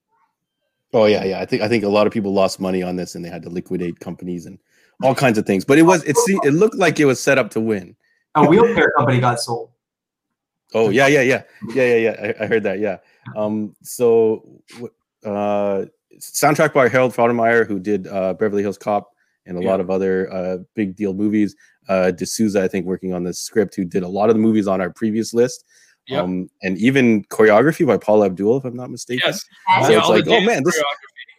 Oh yeah, yeah. I think I think a lot of people lost money on this and they had to liquidate companies and all kinds of things. But it was it se- it looked like it was set up to win. A wheelchair company got sold. Oh yeah, yeah, yeah, yeah, yeah, yeah. I, I heard that. Yeah. Um. So, uh, soundtrack by Harold Faltermeyer, who did uh, Beverly Hills Cop and a Yeah. lot of other uh, big deal movies. Uh, de Souza, I think, working on the script, who did a lot of the movies on our previous list. Yep. Um, and even choreography by Paula Abdul, if I'm not mistaken. Yes. Yes. So Yeah, it's like, oh man, this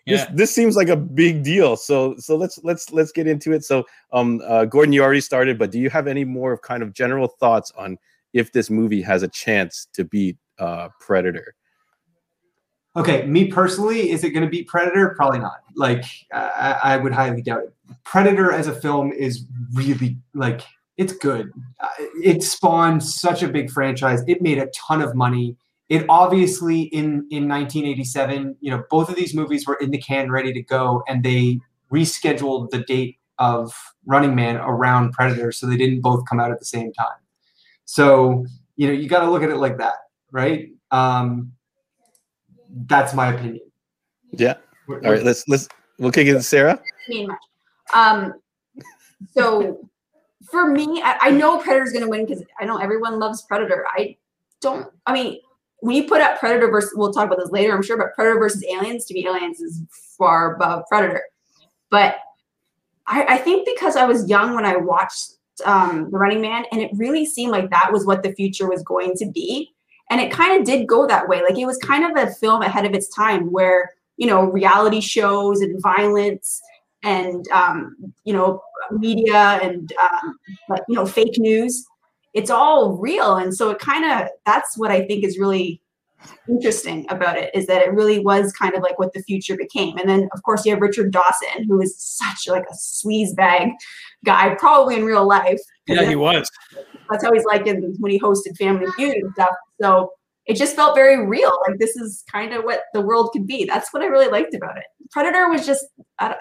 choreography. this this seems like a big deal. So so let's let's let's get into it. So um uh, Gordon, you already started, but do you have any more of kind of general thoughts on if this movie has a chance to beat uh Predator? Okay, me personally, is it going to beat Predator? Probably not. Like, I, I would highly doubt it. Predator as a film is really like it's good. Uh, It spawned such a big franchise. It made a ton of money. It obviously in in 1987, you know, both of these movies were in the can, ready to go, and they rescheduled the date of Running Man around Predator, so they didn't both come out at the same time. So you know, you got to look at it like that, right? Um, that's my opinion. Yeah. All right, let's let's we'll kick it to Sarah. Um, so for me, I, I know Predator's going to win because I know everyone loves Predator. I don't. I mean, when you put up Predator versus, we'll talk about this later, I'm sure, but Predator versus Aliens, to me, Aliens is far above Predator. But I, I think because I was young when I watched um, The Running Man, and it really seemed like that was what the future was going to be. And it kind of did go that way. Like it was kind of a film ahead of its time where, you know, reality shows and violence and, um, you know, media and, um, you know, fake news, it's all real. And so it kind of, that's what I think is really interesting about it is that it really was kind of like what the future became. And then of course you have Richard Dawson, who is such like a sleaze bag guy, probably in real life. Yeah, he was. That's how he's like in, when he hosted Family Feud and stuff. So it just felt very real. Like this is kind of what the world could be. That's what I really liked about it. Predator was just I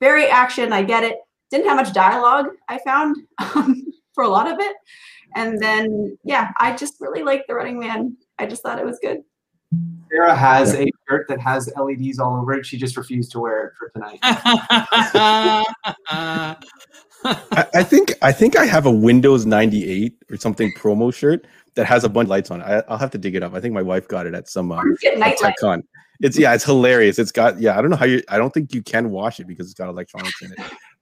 very action. I get it. Didn't have much dialogue. I found um, for a lot of it. And then yeah, I just really liked the Running Man. I just thought it was good. Sarah has a shirt that has LEDs all over it. She just refused to wear it for tonight. I, I think I think I have a Windows 98 or something promo shirt that has a bunch of lights on it. I, I'll have to dig it up. I think my wife got it at some uh, I'm just getting at. TechCon. It's yeah, it's hilarious. It's got yeah. I don't know how you. I don't think you can wash it because it's got electronics in it.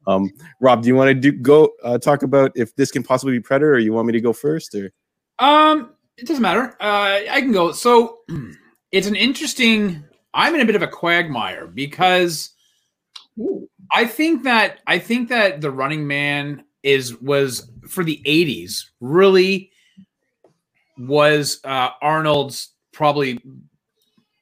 Um, Rob, do you want to do go uh, talk about if this can possibly be Predator, or you want me to go first? Or Um, it doesn't matter. Uh, I can go. So it's an interesting. I'm in a bit of a quagmire because Ooh. I think that I think that the Running Man is was for the '80s really was uh, Arnold's probably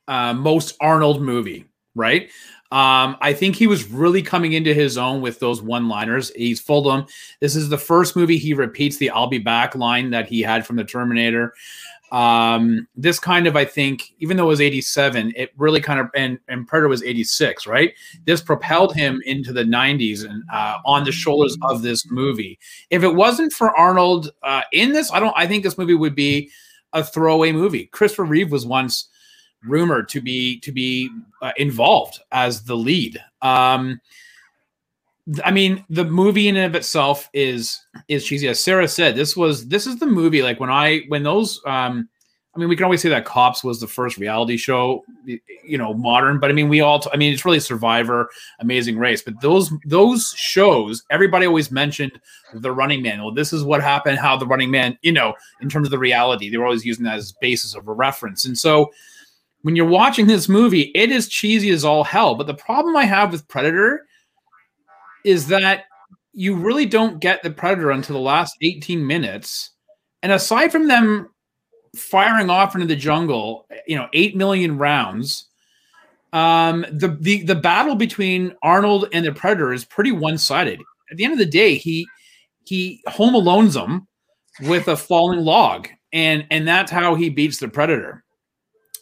uh, most Arnold movie, right? Um, I think he was really coming into his own with those one-liners. He's full of them. This is the first movie he repeats the "I'll be back" line that he had from the Terminator. Um, this kind of, I think, even though it was '87, it really kind of and and Predator was '86, right? This propelled him into the '90s and uh, on the shoulders of this movie. If it wasn't for Arnold uh, in this, I don't. I think this movie would be a throwaway movie. Christopher Reeve was once rumored to be to be uh, involved as the lead. Um, I mean, the movie in and of itself is is cheesy. As Sarah said, this was this is the movie. Like when I when those, um, I mean, we can always say that Cops was the first reality show, you know, modern. But I mean, we all. T- I mean, it's really Survivor, Amazing Race. But those those shows, everybody always mentioned the Running Man. Well, this is what happened. How the Running Man, you know, in terms of the reality, they were always using that as basis of a reference. And so when you're watching this movie, it is cheesy as all hell. But the problem I have with Predator is that you really don't get the Predator until the last 18 minutes. And aside from them firing off into the jungle, you know, 8 million rounds, um, the, the, the battle between Arnold and the Predator is pretty one sided. At the end of the day, he he home alones them with a falling log, and and that's how he beats the Predator.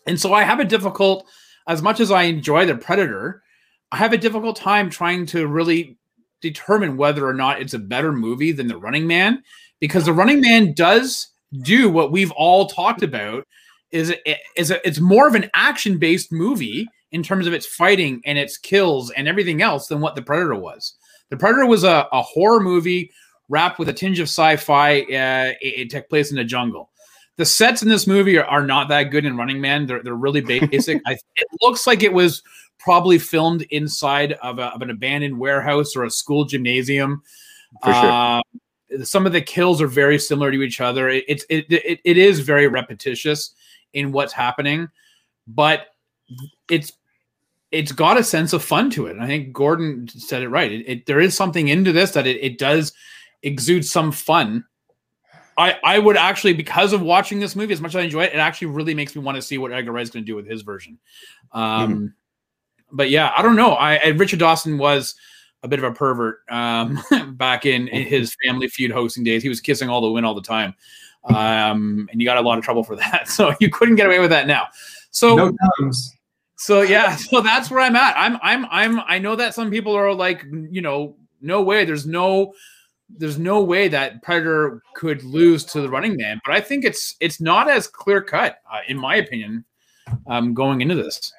And so I have a difficult, as much as I enjoy the Predator, I have a difficult time trying to really determine whether or not it's a better movie than The Running Man because The Running Man does do what we've all talked about is is a, it's more of an action based movie in terms of its fighting and its kills and everything else than what The Predator was. The Predator was a, a horror movie wrapped with a tinge of sci-fi. Uh, it, it took place in the jungle. The sets in this movie are, are not that good in Running Man. They're, they're really basic. I, it looks like it was probably filmed inside of, a, of an abandoned warehouse or a school gymnasium. For sure. Uh, some of the kills are very similar to each other. It, it's it, it, it is very repetitious in what's happening, but it's it's got a sense of fun to it. And I think Gordon said it right. It, it there is something into this that it, it does exude some fun. I, I would actually, because of watching this movie, as much as I enjoy it, it actually really makes me want to see what Edgar Wright's going to do with his version. Um, Mm-hmm. But yeah, I don't know. I, I Richard Dawson was a bit of a pervert um, back in, in his Family Feud hosting days. He was kissing all the women all the time, um, and you got a lot of trouble for that. So you couldn't get away with that now. So No so yeah, so that's where I'm at. I'm I'm I'm I know that some people are like, you know, no way. There's no there's no way that Predator could lose to the Running Man, but I think it's it's not as clear cut, uh, in my opinion, um, going into this.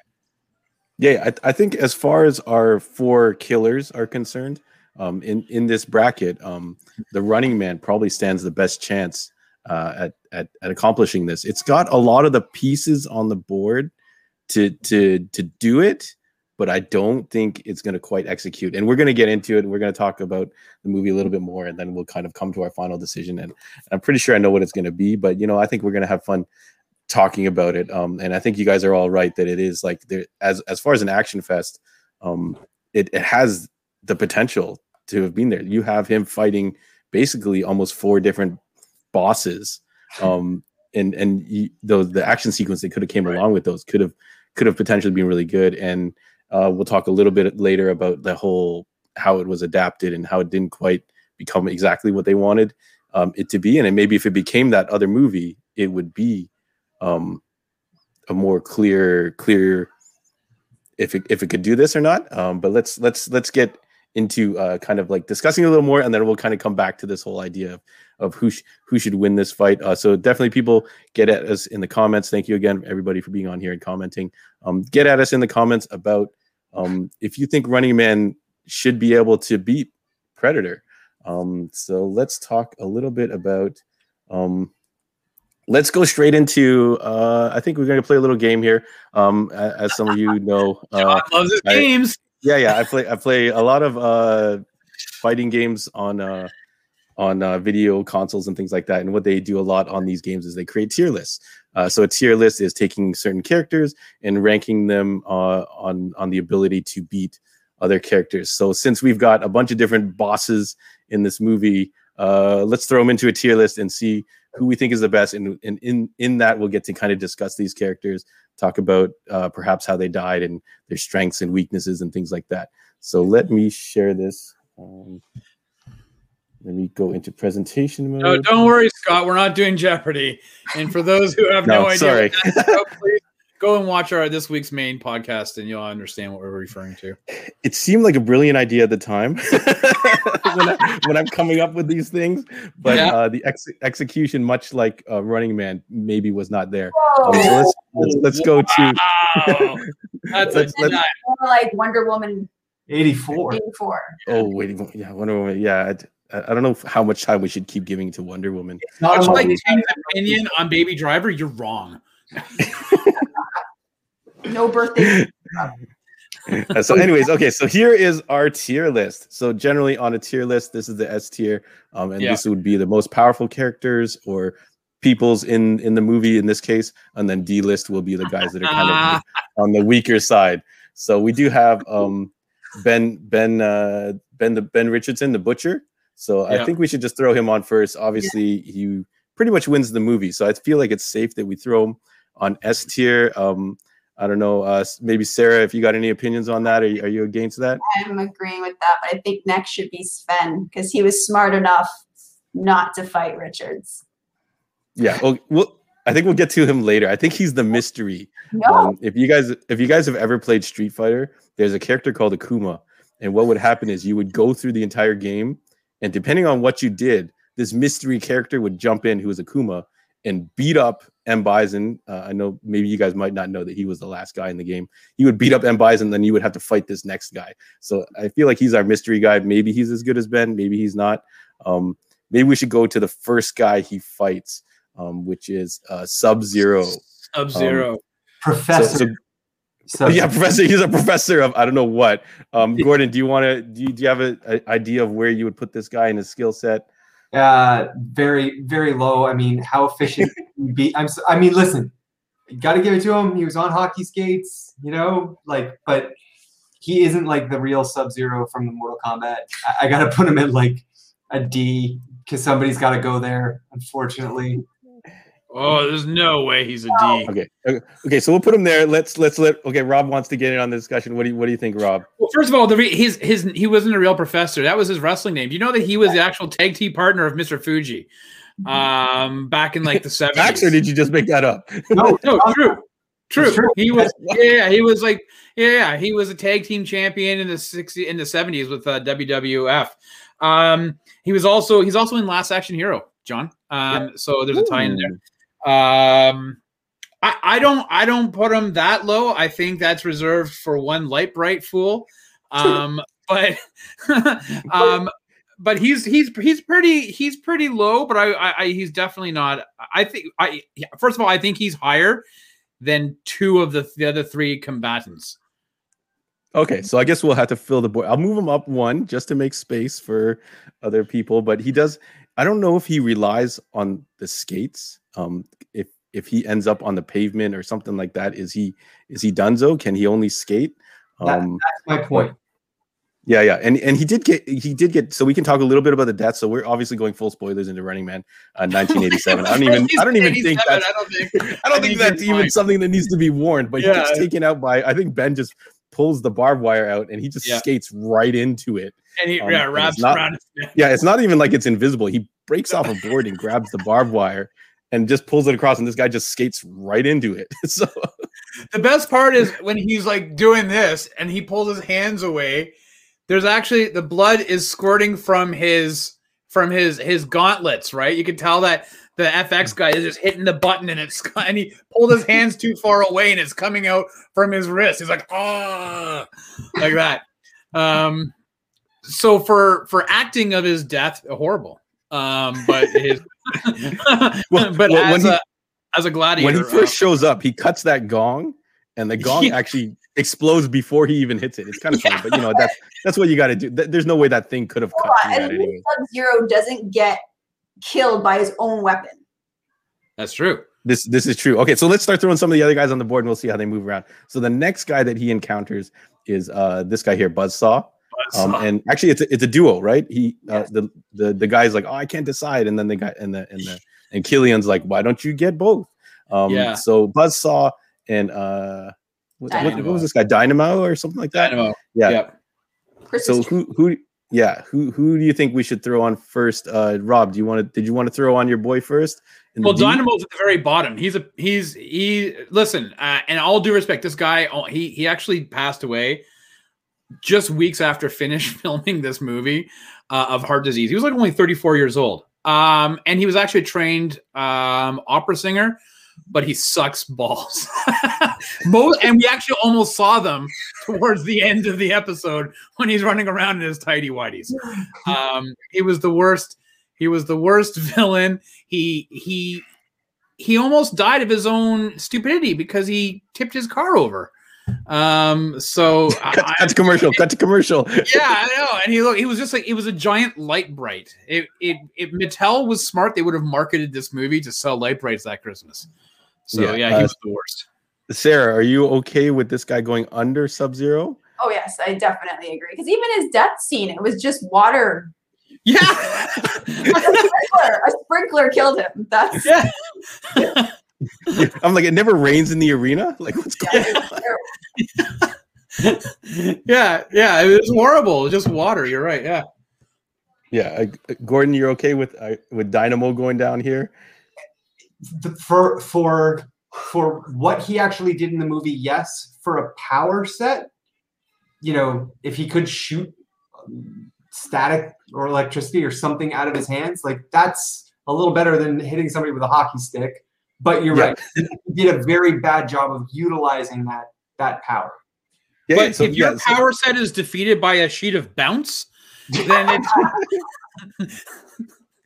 Yeah, I, I think as far as our four killers are concerned, um, in in this bracket, um, the Running Man probably stands the best chance uh, at, at at accomplishing this. It's got a lot of the pieces on the board to to to do it, but I don't think it's going to quite execute. And we're going to get into it. And we're going to talk about the movie a little bit more, and then we'll kind of come to our final decision. And I'm pretty sure I know what it's going to be, but you know, I think we're going to have fun talking about it. Um, and I think you guys are all right that it is like there as as far as an action fest, um, it, it has the potential to have been there. You have him fighting basically almost four different bosses. Um, and and you, those the action sequence that could have came Right. along with those could have could have potentially been really good. And uh, we'll talk a little bit later about the whole how it was adapted and how it didn't quite become exactly what they wanted um, it to be. And maybe if it became that other movie, it would be um, a more clear clear if it, if it could do this or not. Um, but let's let's let's get into uh, kind of like discussing a little more, and then we'll kind of come back to this whole idea of, of who sh- who should win this fight. Uh, so definitely, people get at us in the comments. Thank you again, everybody, for being on here and commenting. Um, get at us in the comments about um, if you think Running Man should be able to beat Predator. Um, so let's talk a little bit about. Um, let's go straight into. Uh, I think we're going to play a little game here. Um, as some of you know, uh, loves his I- games. yeah, yeah. I play I play a lot of uh fighting games on uh on uh, video consoles and things like that. And what they do a lot on these games is they create tier lists. Uh, so a tier list is taking certain characters and ranking them uh, on on the ability to beat other characters. So since we've got a bunch of different bosses in this movie, uh, let's throw them into a tier list and see who we think is the best. And, and in in that, we'll get to kind of discuss these characters, talk about uh, perhaps how they died and their strengths and weaknesses and things like that. So let me share this. Um, let me go into presentation mode. No, don't worry, Scott. We're not doing Jeopardy. And for those who have no, No, idea, sorry. what that's about, please go and watch our this week's main podcast, and you'll understand what we're referring to. It seemed like a brilliant idea at the time when, I, when I'm coming up with these things, but Yeah. uh, the ex- execution, much like uh, Running Man, maybe was not there. Um, so Oh, let's, let's let's go to Wow. That's a Let's- let's- more like Wonder Woman 84. 84. oh wait yeah Wonder Woman yeah I, I don't know how much time we should keep giving to Wonder Woman. Not Much like movie. James' opinion on Baby Driver, you're wrong. No birthday. Uh, so anyways okay so here is our tier list so generally on a tier list this is the s tier um, and Yeah. this would be the most powerful characters or peoples in in the movie in this case and then d list will be the guys that are kind of on the weaker side so we do have um ben ben uh ben the ben richardson the butcher so Yeah. i think we should just throw him on first obviously he pretty much wins the movie so i feel like it's safe that we throw him on s tier um I don't know. Uh, maybe Sarah, if you got any opinions on that, are you, are you against that? I'm agreeing with that, but I think next should be Sven because he was smart enough not to fight Richards. Yeah. Well, we'll I think we'll get to him later. I think he's the mystery. No. Um, if you guys if you guys have ever played Street Fighter, there's a character called Akuma, and what would happen is you would go through the entire game, and depending on what you did, this mystery character would jump in who is Akuma and beat up M Bison. Uh, I know maybe you guys might not know that he was the last guy in the game. He would beat up M Bison, then you would have to fight this next guy. So I feel like he's our mystery guy. Maybe he's as good as Ben. Maybe he's not. Um, maybe we should go to the first guy he fights, um, which is uh, Sub Zero. Sub Zero. Professor. so- So, yeah, professor. He's a professor of I don't know what. Um, Gordon, do you want to? Do you, do you have an idea of where you would put this guy in his skill set? uh, very, very low. I mean, how efficient can be? I'm. s- I mean, listen, you got to give it to him. He was on hockey skates, you know, like, but he isn't like the real Sub Zero from the Mortal Kombat. I, I got to put him in like a D because somebody's got to go there. Unfortunately, Oh, there's no way he's a D. Okay, okay, okay. So we'll put him there. Let's let's let. Okay, Rob wants to get in on the discussion. What do you What do you think, Rob? Well, first of all, the re- his his he wasn't a real professor. That was his wrestling name. Do you know that he was the actual tag team partner of Mr. Fuji, um, back in like the seventies? Max, or did you just make that up? no, No, true. True. True. He was yeah, he was like yeah, yeah, he was a tag team champion in the 60 in the 70s with uh, WWF. Um he was also he's also in Last Action Hero, John. Um so there's a tie in there. Um I, I don't I don't put him that low. I think that's reserved for one light bright fool. Um but um but he's he's he's pretty he's pretty low, but I, I, I he's definitely not. I think I first of all I think he's higher than two of the the other three combatants. Okay, so I guess we'll have to fill the board. I'll move him up one just to make space for other people. But he does. I don't know if he relies on the skates. Um, if if he ends up on the pavement or something like that, is he is he Dunzo? Can he only skate? That- Um, that's my point. yeah, yeah, and and he did get he did get. So we can talk a little bit about the death. So we're obviously going full spoilers into Running Man, uh, 1987. I don't even I don't even think 87, that's I don't think I don't think that's even something that needs to be warned, but he Yeah. gets taken out by I think Ben just pulls the barbed wire out and he just Yeah. skates right into it. and he Um, yeah, wraps around his neck. Yeah, it's not even like it's invisible. He breaks off a board and grabs the barbed wire and just pulls it across, and this guy just skates right into it. so The best part is when he's like doing this and he pulls his hands away. There's actually the blood is squirting from his from his his gauntlets, right? You can tell that the FX guy is just hitting the button and it's and he pulled his hands too far away and it's coming out from his wrist. He's like, ah, like that. Um, so for for acting of his death, horrible. Um, but his Well, but well, when as he- a as a gladiator, when he uh, first shows up, he cuts that gong, and the gong Yeah. actually explodes before he even hits it. It's kind of funny, but you know that's that's what you got to do. There's no way that thing could have cut through and anyway. Sub Zero doesn't get killed by his own weapon. that's true. This this is true. Okay, so let's start throwing some of the other guys on the board, and we'll see how they move around. So the next guy that he encounters is uh this guy here, Buzzsaw. Um, and actually, it's a, it's a duo, right? He uh, Yes. the the the guy's like, oh, I can't decide, and then the guy and the and the and Killian's like, why don't you get both? Um, Yeah. So Buzzsaw and uh, what, what, what was this guy? Dynamo or something like that? Dynamo. Yeah. Yep. So who who yeah who who do you think we should throw on first? Uh, Rob, do you want to did you want to throw on your boy first? Well, D? Dynamo's at the very bottom. He's a he's he. Listen, uh, and all due respect, this guy oh, he he actually passed away just weeks after finish filming this movie uh, of heart disease. He was like only 34 years old, um, and he was actually a trained um, opera singer, but he sucks balls. Most, and we actually almost saw them towards the end of the episode when he's running around in his tidy whities. Um, he was the worst. He was the worst villain. He he he almost died of his own stupidity because he tipped his car over. Um, so cut, I, cut to commercial. Cut to commercial. yeah, I know. And he look, he was just like it was a giant light bright. It it if Mattel was smart, they would have marketed this movie to sell light brights that Christmas. So Yeah, yeah, he uh, was the worst. Sarah, are you okay with this guy going under Sub Zero? Oh yes, I definitely agree. Because even his death scene, it was just water. Yeah. a sprinkler, a sprinkler killed him. That's yeah. I'm like, it never rains in the arena. Like, what's going on? yeah, yeah, it was horrible. Just water. You're right. Yeah. Yeah, uh, Gordon, you're okay with uh, with Dynamo going down here? the, for for for what he actually did in the movie, yes. For a power set, you know, if he could shoot um, static or electricity or something out of his hands, like that's a little better than hitting somebody with a hockey stick. But you're Yeah. right; he did a very bad job of utilizing that that power. Yeah, but so, if your yeah, so- power set is defeated by a sheet of bounce, then it's.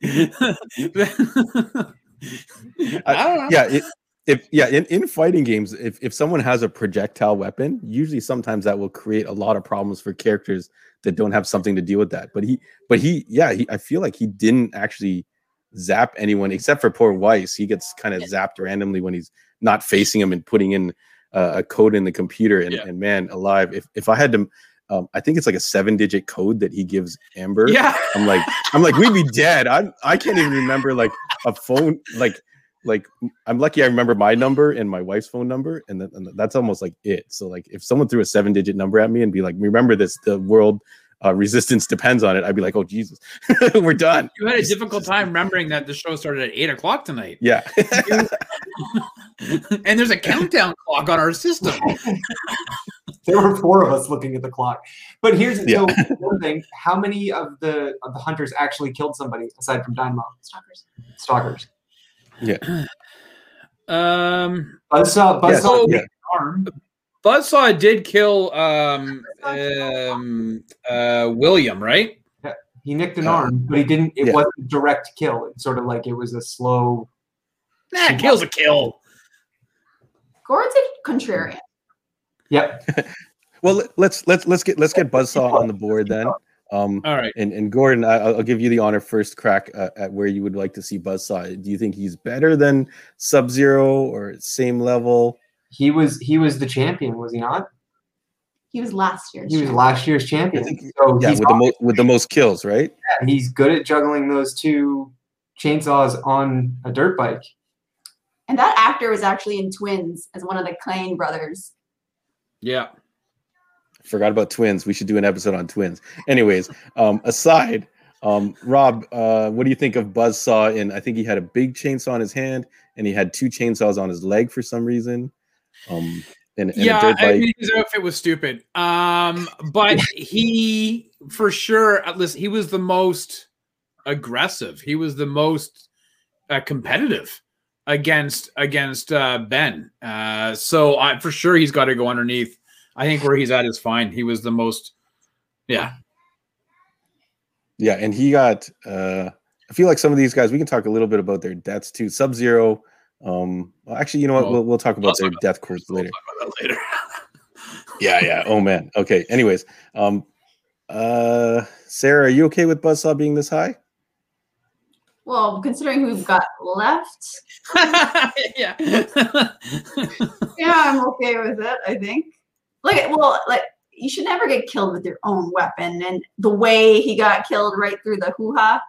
I don't know. yeah it, if yeah in, in fighting games if, if someone has a projectile weapon usually sometimes that will create a lot of problems for characters that don't have something to deal with that but he but he yeah he, i feel like he didn't actually zap anyone except for poor weiss he gets kind of zapped randomly when he's not facing him and putting in uh, a code in the computer and, Yeah. and man alive if, if i had to um, i think it's like a seven digit code that he gives amber Yeah. I'm like, I'm like, we'd be dead. I I can't even remember like a phone. Like, like I'm lucky I remember my number and my wife's phone number, and, that, and that's almost like it. So like, if someone threw a seven digit number at me and be like, remember this, the world uh, resistance depends on it. I'd be like, oh Jesus, we're done. You had a difficult time remembering that the show started at eight o'clock tonight, Yeah, and there's a countdown clock on our system. There were four of us looking at the clock. But here's Yeah. so one thing: how many of the of the hunters actually killed somebody aside from Dynamo Stalkers. stalkers? Yeah. Um, Buzzsaw, Yes, Buzzsaw yeah. arm. Buzzsaw did kill um, um, uh, William, right? He nicked an Uh, arm, but he didn't. It yeah. wasn't a direct kill. It's sort of like it was a slow. Nah, kill's a kill. Gordon's a contrarian. Yep. well let- let's let's let's get let's get Buzzsaw on the board then. Um, All right. and and Gordon, I, I'll I'll give you the honor first crack uh, at where you would like to see Buzzsaw. Do you think he's better than Sub Zero or same level? He was he was the champion, was he not? He was last year's. He was champion. last year's champion. Think- so Yeah, he's, with the most with the most kills, right? Yeah, he's good at juggling those two chainsaws on a dirt bike. And that actor was actually in Twins as one of the Klein brothers. Yeah. Forgot about twins. We should do an episode on twins. Anyways, um, aside, um, Rob, uh, what do you think of Buzzsaw? And I think he had a big chainsaw in his hand, and he had two chainsaws on his leg for some reason. Um, and, and yeah, dirt I bike. mean, his outfit was stupid. Um, but he, for sure, at least he was the most aggressive. He was the most uh, competitive against against uh, Ben. Uh, so I, for sure, he's got to go underneath. I think where he's at is fine. He was the most. Yeah, Yeah, and he got. Uh, I feel like some of these guys. We can talk a little bit about their deaths too. Sub Zero. Um, well, actually, you know what? Well, we'll, we'll talk about let's their death quotes We'll later. talk about that later. Yeah, yeah. Oh man. Okay. Anyways, um, uh, Sarah, are you okay with Buzzsaw being this high? Well, considering who we've got left, yeah. yeah, I'm okay with it. I think. Like, well, like you should never get killed with your own weapon, and the way he got killed right through the hoo ha,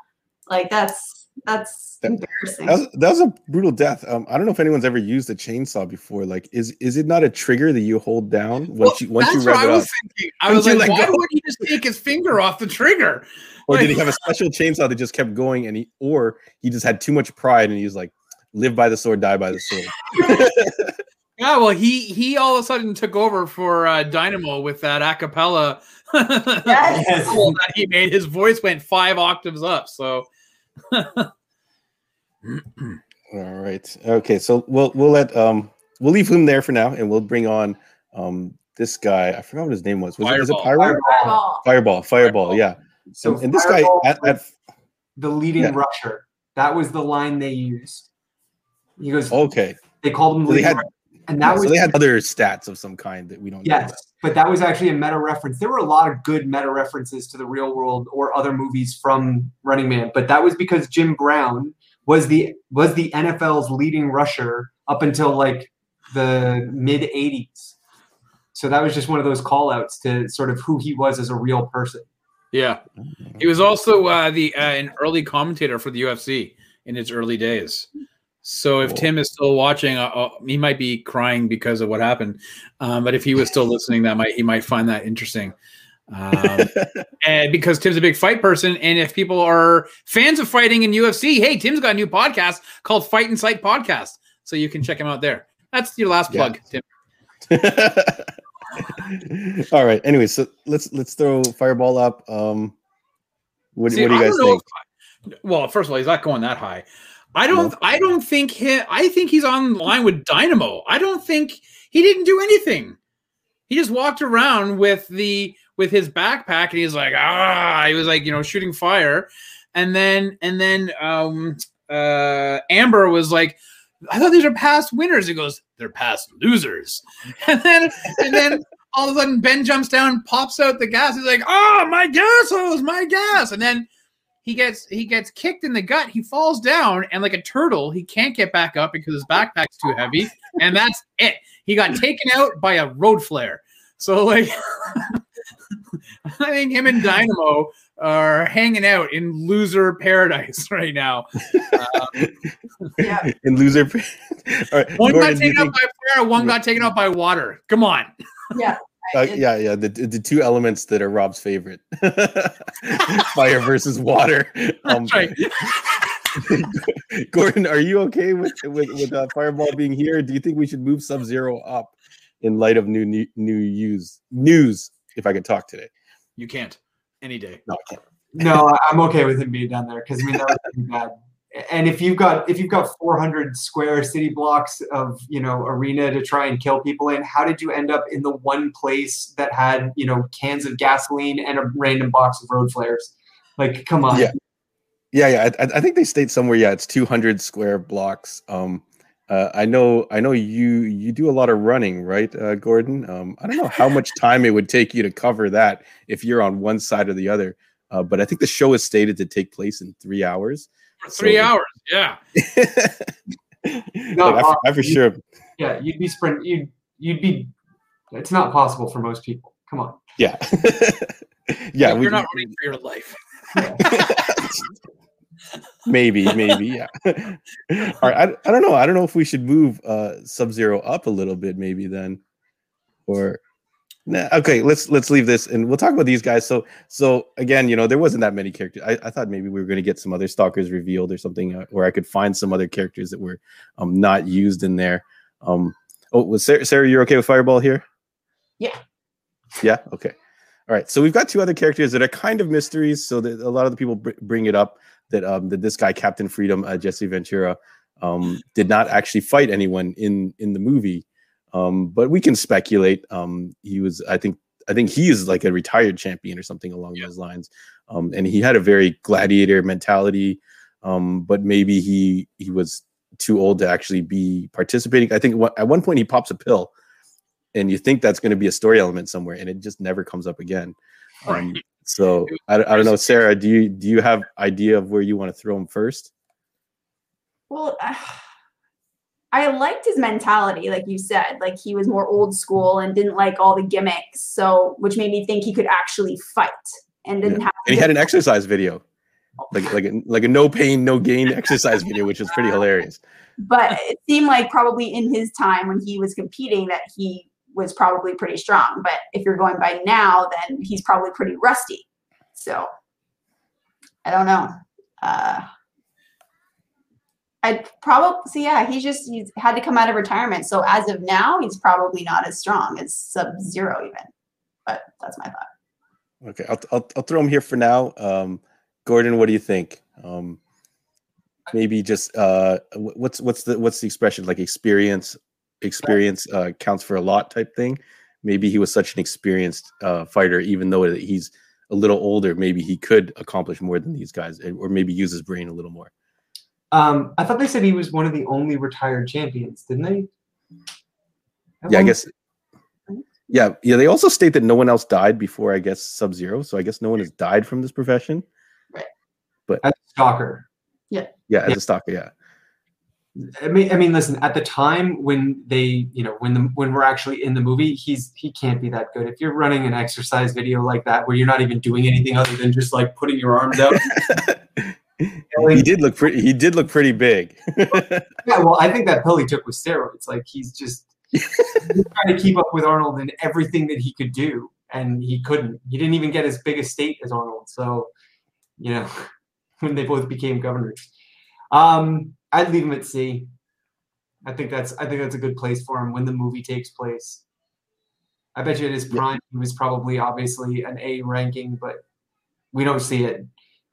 like that's that's That- embarrassing. That was, that was a brutal death. Um, I don't know if anyone's ever used a chainsaw before. Like, is is it not a trigger that you hold down once Well, you once you That's what rev I it was up, thinking. I Once was you like, why go. would he just take his finger off the trigger? or did he have a special chainsaw that just kept going, and he or he just had too much pride and he's like, live by the sword, die by the sword. Yeah, well, he he all of a sudden took over for uh, Dynamo with that a cappella Yes. that he made. His voice went five octaves up. So All right. Okay. So we'll we'll let um we'll leave him there for now, and we'll bring on um this guy. I forgot what his name was. Was it, was it Fireball. Pyro? Fireball. Fireball. Fireball. Yeah. So and, and this guy Fireball at, at the leading Yeah. rusher. That was the line they used. He goes. okay. They called him So they had rusher, and that so was they had other stats of some kind that we don't know. Yes, but that was actually a meta reference. There were a lot of good meta references to the real world or other movies from Running Man, but that was because Jim Brown was the was the NFL's leading rusher up until like the mid 80s. So that was just one of those call outs to sort of who he was as a real person. yeah, he was also uh, the uh, an early commentator for the UFC in its early days. So if Cool. Tim is still watching, uh, uh, he might be crying because of what happened. Um, but if he was still listening, that might he might find that interesting. Um, and because Tim's a big fight person, and if people are fans of fighting in UFC, hey, Tim's got a new podcast called Fight and Sight Podcast, so you can check him out there. That's your last Yeah. plug, Tim. All right. Anyway, so let's let's throw Fireball up. Um, what, See, what do you guys think? well, first of all, he's not going that high. I don't. I don't think he. I think he's on the line with Dynamo. I don't think he didn't do anything. He just walked around with the with his backpack, and he's like, ah, he was like, you know, shooting fire, and then and then um uh Amber was like, I thought these are past winners. He goes, they're past losers, and then and then. All of a sudden, Ben jumps down, pops out the gas. He's like, "Oh, my gas hose, my gas!" And then he gets he gets kicked in the gut. He falls down, and like a turtle, he can't get back up because his backpack's too heavy, and that's it. He got taken out by a road flare. So like, I think him and Dynamo are hanging out in loser paradise right now. Yeah. In loser. All right. One Gordon, got taken out think- by fire, one got taken out by water. Come on, Yeah. Uh, yeah, yeah. The, the two elements that are Rob's favorite: fire versus water. Um, that's right. Gordon, are you okay with with, with uh, Fireball being here? Do you think we should move Sub Zero up in light of new new, new news? News, if I could talk today. You can't any day. No, I can't. No, I- I'm okay with him being down there because I mean that was pretty bad. And if you've got if you've got 400 square city blocks of you know arena to try and kill people in, how did you end up in the one place that had you know cans of gasoline and a random box of road flares? Like, come on. Yeah. Yeah, yeah. I, I think they state somewhere. Yeah, it's 200 square blocks. Um, uh, I know, I know you you do a lot of running, right, uh, Gordon? Um, I don't know how much time it would take you to cover that if you're on one side or the other. Uh, but I think the show is stated to take place in three hours. For three So- hours. Yeah. No, Like, I, I for sure. Yeah, you'd be sprint. You'd you'd be. It's not possible for most people. Come on. Yeah, yeah. we- You're not running for your life. maybe, maybe, yeah. All right, I, I don't know. I don't know if we should move uh Sub Zero up a little bit, maybe then, or nah, okay. Let's let's leave this and we'll talk about these guys. So so again, you know, there wasn't that many characters. I, I thought maybe we were going to get some other stalkers revealed or something, uh, or I could find some other characters that were um not used in there. Um, oh, was Sarah? Sarah, you're okay with Fireball here? Yeah. Yeah. Okay. All right. So we've got two other characters that are kind of mysteries. So that a lot of the people br- bring it up that um that this guy Captain Freedom, uh, Jesse Ventura, um did not actually fight anyone in in the movie. Um, but we can speculate. Um, he was, I think, I think he is like a retired champion or something along Yeah. those lines. Um, and he had a very gladiator mentality. Um, but maybe he he was too old to actually be participating. I think at one point he pops a pill, and you think that's going to be a story element somewhere, and it just never comes up again. Um, Right. so I, I don't know, Sarah. Do you do you have idea of where you want to throw him first? Well, I liked his mentality, like you said. Like he was more old school and didn't like all the gimmicks. So, which made me think he could actually fight and didn't have. And he had an exercise video, like like a, like a no pain no gain exercise video, which was pretty hilarious. but it seemed like probably in his time when he was competing that he was probably pretty strong. But if you're going by now, then he's probably pretty rusty. So I don't know. Uh, I'd probably so yeah. He just he's had to come out of retirement. So as of now, he's probably not as strong as Sub Zero even. But that's my thought. Okay, I'll, I'll, I'll throw him here for now. Um, Gordon, what do you think? Um, maybe just uh, what's what's the what's the expression like experience experience uh, counts for a lot type thing. Maybe he was such an experienced uh, fighter, even though he's a little older. Maybe he could accomplish more than these guys, or maybe use his brain a little more. Um, I thought they said he was one of the only retired champions, didn't they? At Yeah, I guess. Yeah, yeah. They also state that no one else died before, I guess, Sub Zero. So I guess no one has died from this profession. Right. But as a stalker. Yeah. Yeah, as Yeah. a stalker. Yeah. I mean, I mean, listen. At the time when they, you know, when the when we're actually in the movie, he's he can't be that good. If you're running an exercise video like that, where you're not even doing anything other than just like putting your arms out, he did look pretty. He did look pretty big. yeah. Well, I think that pill he took was steroids. Like he's just he's trying to keep up with Arnold in everything that he could do, and he couldn't. He didn't even get as big a state as Arnold. So, you know, when they both became governors, um, I'd leave him at C. I think that's I think that's a good place for him when the movie takes place. I bet you at his prime he was probably obviously an A ranking, but we don't see it.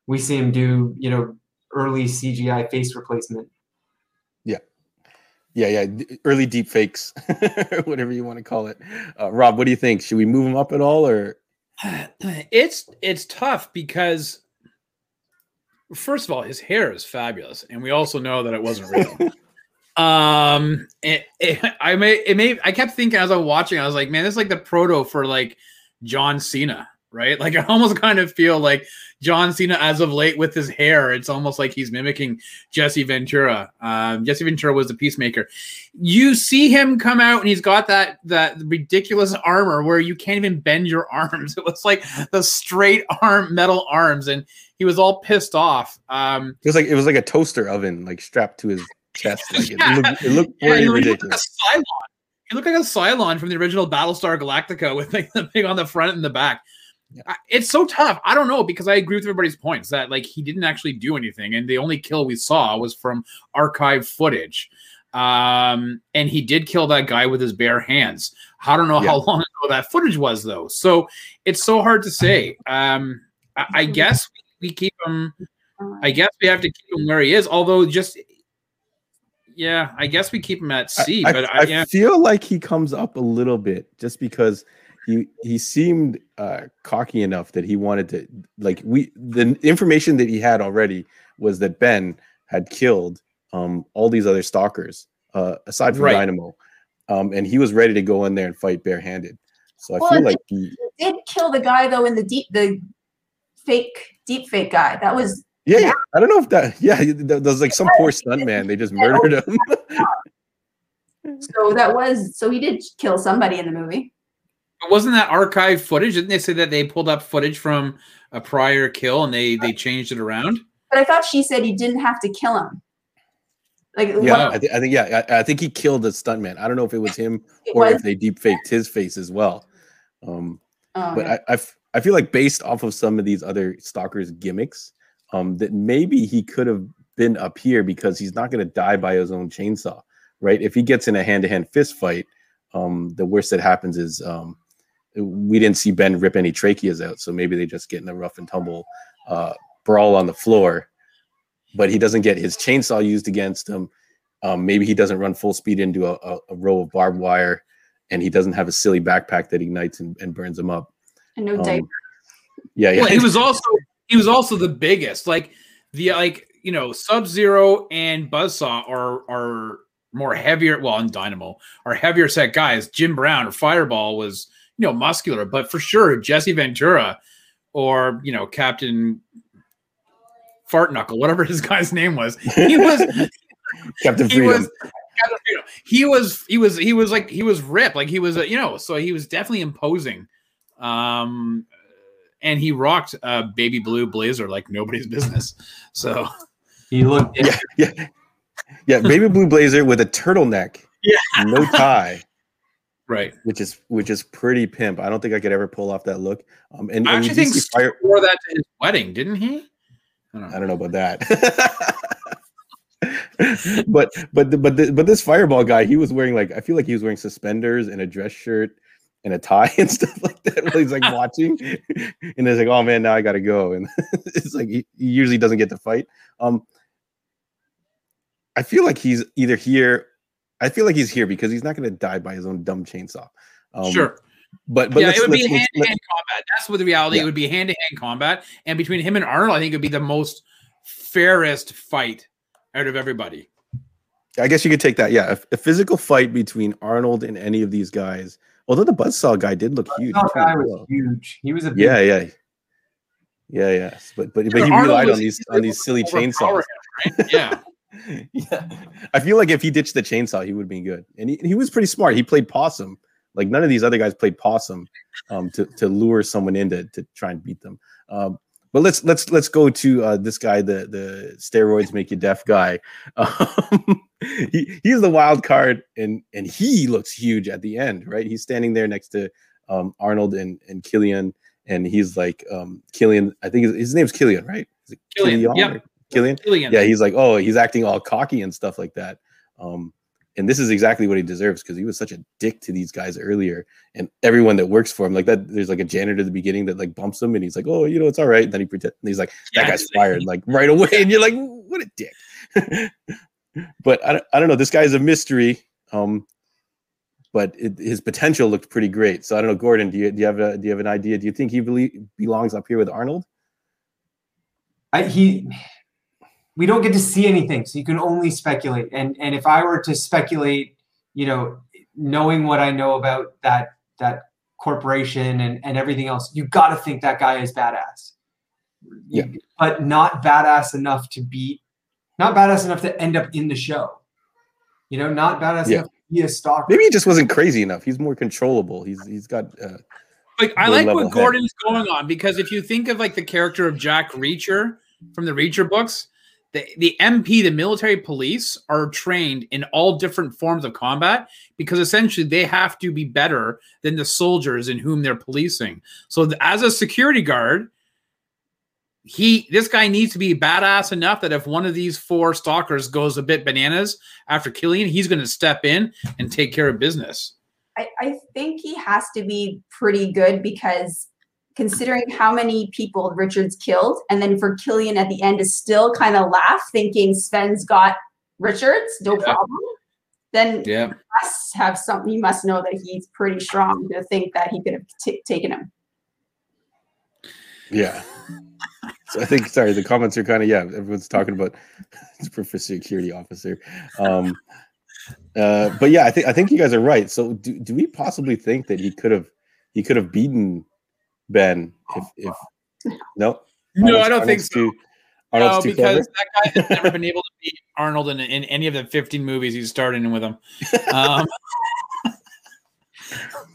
We see him do you know early CGI face replacement. Yeah, yeah, yeah. early deep fakes, whatever you want to call it. Uh, Rob, what do you think? Should we move him up at all, or it's it's tough because first of all, his hair is fabulous, and we also know that it wasn't real. um, it, it, I may it may I kept thinking as I was watching, I was like, man, this is like the proto for like John Cena, right? Like I almost kind of feel like John Cena as of late with his hair. It's almost like he's mimicking Jesse Ventura. Um, Jesse Ventura was the peacemaker. You see him come out and he's got that that ridiculous armor where you can't even bend your arms. It was like the straight arm metal arms, and he was all pissed off. Um, it was like it was like a toaster oven, like strapped to his chest. Like Yeah. it, looked, it looked pretty looked ridiculous. Like a Cylon. He looked like a Cylon from the original Battlestar Galactica with like the thing on the front and the back. Yeah. I- It's so tough. I don't know because I agree with everybody's points that like he didn't actually do anything, and the only kill we saw was from archive footage. Um, and he did kill that guy with his bare hands. I don't know Yeah. how long ago that footage was though, so it's so hard to say. Um, I, I guess we keep him. I guess we have to keep him where he is. Although, just yeah, I guess we keep him at C. I, but I, I, yeah, feel like he comes up a little bit just because he he seemed uh, cocky enough that he wanted to like we the information that he had already was that Ben had killed um, all these other stalkers uh, aside from Right. Dynamo, um, and he was ready to go in there and fight barehanded. So I Well, feel like he, He did kill the guy though in the deep the fake deep fake guy. That was yeah, yeah, I don't know if that yeah there there was like some poor stunt man they just murdered him. so that was so he did kill somebody in the movie. Wasn't that archive footage? Didn't they say that they pulled up footage from a prior kill and they they changed it around? But I thought she said he didn't have to kill him. Like Yeah, I, th- I think yeah, I, I think he killed the stuntman. I don't know if it was him it or was. if they deep faked his face as well. Um, um, but I, I f- I feel like based off of some of these other stalkers gimmicks, um, that maybe he could have been up here because he's not going to die by his own chainsaw, right? If he gets in a hand to hand fist fight, um, the worst that happens is um, we didn't see Ben rip any tracheas out, so maybe they just get in a rough and tumble uh, brawl on the floor. But he doesn't get his chainsaw used against him. Um, maybe he doesn't run full speed into a, a, a row of barbed wire, and he doesn't have a silly backpack that ignites and, and burns him up. and no Um, diaper. yeah, yeah. Well, he was also he was also the biggest. Like the like you know Sub Zero and Buzzsaw are are more heavier. Well, and Dynamo are heavier set guys. Jim Brown or Fireball was you know muscular, but for sure Jesse Ventura or you know Captain Fart Knuckle, whatever his guy's name was, he was Captain he Freedom. was Captain Freedom. he was he was he was like he was ripped like he was a, you know so he was definitely imposing um and he rocked a baby blue blazer like nobody's business so He looked yeah, yeah, yeah. Baby blue blazer with a turtleneck. Yeah. no tie, right which is which is pretty pimp. I don't think I could ever pull off that look. Um, and, i actually think fire. wore that to his wedding didn't he I don't know. I don't know about that. but but the, but the, but this fireball guy, he was wearing like I feel like he was wearing suspenders and a dress shirt and a tie and stuff like that. While he's like watching, and it's like, oh man, now I gotta go. And it's like he, he usually doesn't get to fight. Um, I feel like he's either here. I feel like he's here because he's not going to die by his own dumb chainsaw. Um, sure but but yeah, it would be let's- let's- hand-to-hand combat. That's what the reality. Yeah. It would be hand-to-hand combat, and between him and Arnold, I think it would be the most fairest fight out of everybody. I guess you could take that. Yeah, a, a physical fight between Arnold and any of these guys. Although the buzzsaw guy did look huge. that guy was huge. He was a big Yeah, yeah, yeah, yeah. But but, but he Arnold relied on these on these silly chainsaws. him, right? Yeah. yeah, I feel like if he ditched the chainsaw, he would have been good. And he, he was pretty smart. He played possum. Like none of these other guys played possum um, to to lure someone in to, to try and beat them. Um, but let's let's let's go to uh, this guy, the the steroids make you deaf guy. Um, he, he's the wild card, and and he looks huge at the end, right? He's standing there next to um, Arnold and and Killian, and he's like um, Killian. I think his, his name's Killian, right? Is it Killian, Killian yeah. Or Killian. Killian. Yeah, he's like, oh, he's acting all cocky and stuff like that. Um, and this is exactly what he deserves because he was such a dick to these guys earlier, and everyone that works for him, like that. There's like a janitor at the beginning that like bumps him, and he's like, oh, you know, it's all right. And then he pretend, and he's like, that Yeah, guy's fired, like right away, and you're like, what a dick. but I don't, I don't know. This guy's a mystery. Um, but it, his potential looked pretty great. So I don't know, Gordon. Do you do you have a do you have an idea? Do you think he belie- belongs up here with Arnold? I, he we don't get to see anything so you can only speculate and and if i were to speculate you know knowing what i know about that that corporation and and everything else you got to think that guy is badass Yeah. but not badass enough to beat not badass enough to end up in the show you know not badass Yeah. enough to be a stalker Maybe he just wasn't crazy enough. He's more controllable. He's he's got uh, like I like what head. Gordon's going on because if you think of like the character of Jack Reacher from the Reacher books, the, the MP, the military police, are trained in all different forms of combat because essentially they have to be better than the soldiers in whom they're policing. So th- as a security guard, he this guy needs to be badass enough that if one of these four stalkers goes a bit bananas after Killian, he's going to step in and take care of business. I, I think he has to be pretty good because considering how many people Richard's killed, and then for Killian at the end to still kind of laugh, thinking Sven's got Richards, no Yeah. problem. Then Yeah. he must have something. He must know that he's pretty strong to think that he could have t- taken him. yeah. So I think sorry, the comments are kind of yeah. Everyone's talking about for security officer. Um, uh, but yeah, I think I think you guys are right. So do, do we possibly think that he could have he could have beaten Ben if if no No, Arnold's- I don't think Arnold's so. Too, Arnold's no, because clever? that guy has never been able to beat Arnold in, in any of the 15 movies he's starred in with him. Um,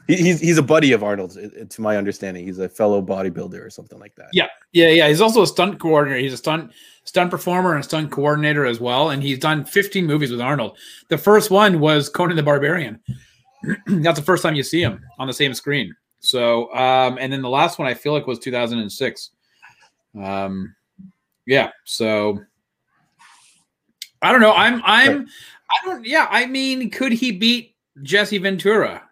he's he's a buddy of Arnold's, to my understanding. He's a fellow bodybuilder or something like that. Yeah. yeah, yeah. He's also a stunt coordinator. He's a stunt stunt performer and stunt coordinator as well. And he's done 15 movies with Arnold. The first one was Conan the Barbarian. That's the first time you see him on the same screen. So, um, and then the last one I feel like was 2006. Um, yeah. So I don't know. I'm, I'm, I don't, yeah. I mean, could he beat Jesse Ventura?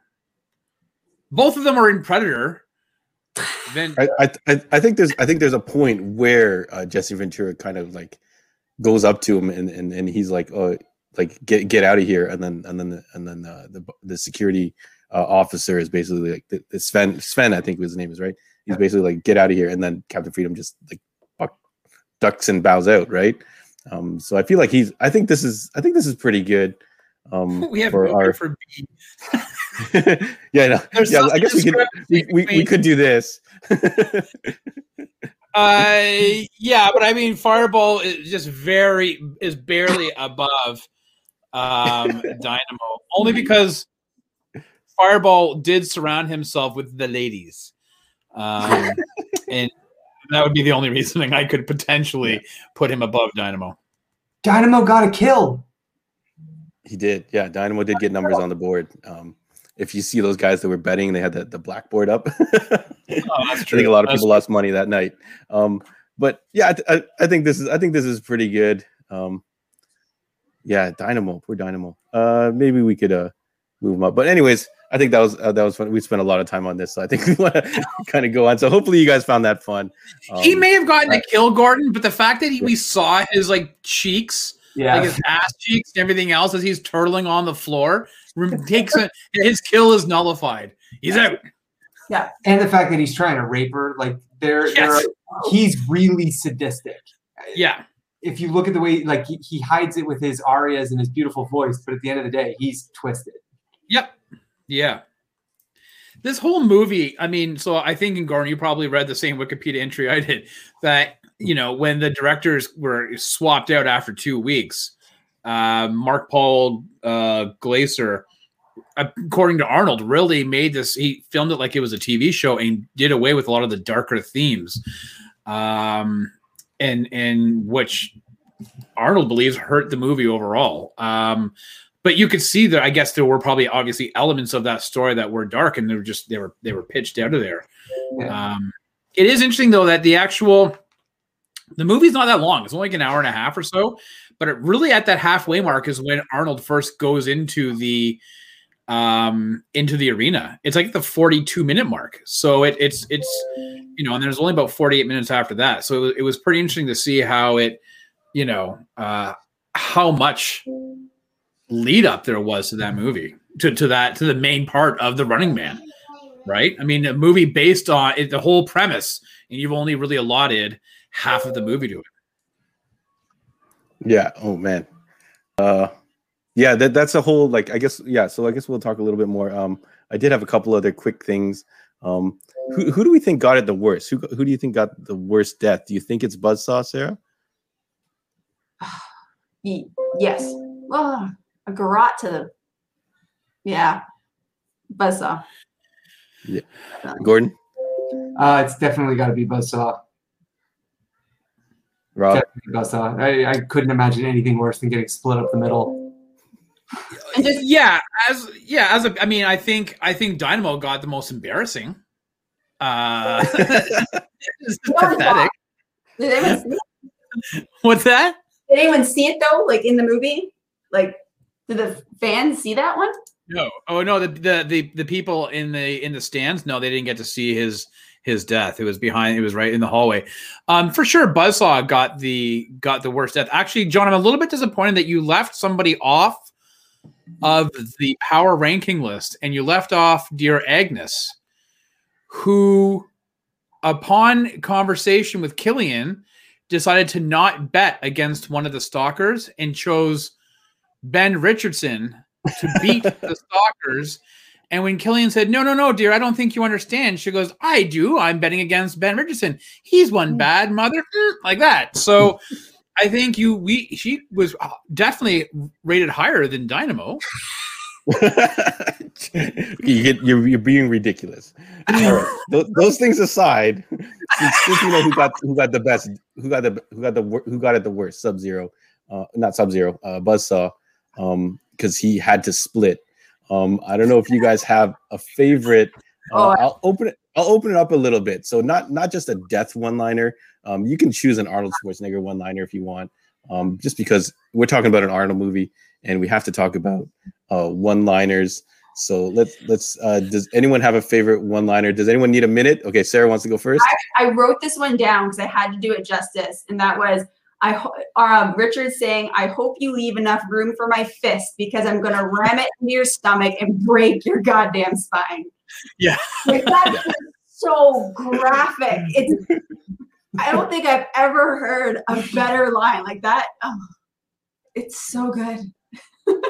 Both of them are in Predator. Ven- I, I I I think there's I think there's a point where uh, Jesse Ventura kind of like goes up to him and and, and he's like oh like get get out of here and then and then the, and then uh, the the security uh, officer is basically like the, the Sven Sven I think his name is right? He's basically like get out of here and then Captain Freedom just like buck, ducks and bows out right? Um so I feel like he's I think this is I think this is pretty good um we have for our for B. yeah no, yeah I guess we could we, we, we could do this. Uh, yeah, but I mean, Fireball is just very is barely above um, Dynamo, only because Fireball did surround himself with the ladies, um, and that would be the only reasoning I could potentially put him above Dynamo. dynamo got a kill He did. Yeah, Dynamo did get numbers on the board. Um, if you see those guys that were betting, they had the, the blackboard up. Oh, that's I think a lot of That's people lost money that night. Um, but yeah, I, I, I think this is I think this is pretty good. Um, yeah, Dynamo, poor Dynamo. Uh, maybe we could uh move them up. But anyways, I think that was uh, that was fun. We spent a lot of time on this, so I think we want to kind of go on. So hopefully you guys found that fun. he Um, may have gotten uh, a kill, Gordon, but the fact that he, we saw his like cheeks yeah like his ass cheeks and everything else as he's turtling on the floor takes a, his kill is nullified. He's out. Yeah, and the fact that he's trying to rape her like there there Yes. he's really sadistic Yeah. if you look at the way like he, he hides it with his arias and his beautiful voice but at the end of the day he's twisted Yep. Yeah. This whole movie, I mean, so I think in Gordon, you probably read the same Wikipedia entry I did that, you know, when the directors were swapped out after two weeks, uh, Mark Paul uh, Glaser, according to Arnold, really made this. He filmed it like it was a TV show and did away with a lot of the darker themes, um, and and which Arnold believes hurt the movie overall. Um, but you could see that I guess there were probably obviously elements of that story that were dark and they were just they were they were pitched out of there. Yeah. Um, it is interesting though that the actual the movie's not that long. It's only like an hour and a half or so, but it really at that halfway mark is when Arnold first goes into the um into the arena. It's like the 42 minute mark. So it, it's it's you know, and there's only about 48 minutes after that. So it was, it was pretty interesting to see how it, you know, uh how much lead up there was to that movie, to, to that to the main part of the running man. Right? I mean, a movie based on it, the whole premise, and you've only really allotted half of the movie to it. Yeah. Oh man. Uh yeah, that that's a whole like I guess yeah, so I guess we'll talk a little bit more. Um I did have a couple other quick things. Um who who do we think got it the worst? Who who do you think got the worst death? Do you think it's Buzzsaw, Sarah? Yes. Well, a garrote to the. Yeah. Buzzsaw. Gordon? Uh, it's definitely got to be Buzzsaw. Rob? Definitely Buzzsaw. I, I couldn't imagine anything worse than getting split up the middle. And just yeah, as yeah, as a I mean, I think I think Dynamo got the most embarrassing. Uh it's pathetic. did anyone, see, What's that? did anyone see it though? Like in the movie? Like, did the fans see that one? No. Oh no, the, the the the people in the in the stands, no, they didn't get to see his his death. It was behind, it was right in the hallway. Um, for sure, Buzzsaw got the got the worst death. Actually, John, I'm a little bit disappointed that you left somebody off of the power ranking list and you left off dear Agnes, who upon conversation with Killian decided to not bet against one of the stalkers and chose Ben Richardson to beat the stalkers. And when Killian said, No, no, no, dear, I don't think you understand, she goes, I do. I'm betting against Ben Richardson. He's one bad mother, like that. So I think you, we, she was uh, definitely rated higher than Dynamo. you get you're, you're being ridiculous. All right. Those, those things aside, since, since you know who got who got the best, who got the who got the who got it the worst, Sub Zero, uh, not Sub Zero, uh, Buzzsaw, because he had to split. Um, I don't know if you guys have a favorite. Uh, Oh, I'll open it. I'll open it up a little bit. So not not just a death one liner. Um, you can choose an Arnold Schwarzenegger one liner if you want. Um, just because we're talking about an Arnold movie and we have to talk about uh, one liners. So let's let's. Uh, does anyone have a favorite one liner? Does anyone need a minute? Okay, Sarah wants to go first. I wrote this one down because I had to do it justice, and that was I ho- um, Richard saying, "I hope you leave enough room for my fist because I'm going to ram it into your stomach and break your goddamn spine." Yeah. like, that's so graphic. It's I don't think I've ever heard a better line like that. Oh, it's so good.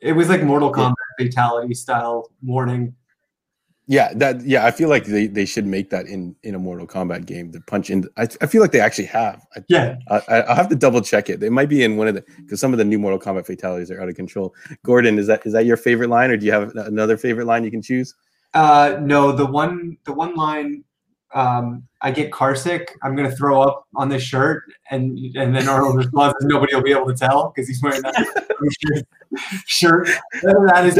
It was like Mortal Kombat fatality style warning. Yeah, that yeah. I feel like they, they should make that in in a Mortal Kombat game. The punch in. I, I feel like they actually have. I, Yeah. I, I- I'll have to double check it. It might be in one of the because some of the new Mortal Kombat fatalities are out of control. Gordon, is that is that your favorite line, or do you have another favorite line you can choose? Uh, no, the one the one line um, I get carsick. I'm gonna throw up on this shirt, and and then Arnold responds, "Nobody will be able to tell because he's wearing that shirt." shirt. That is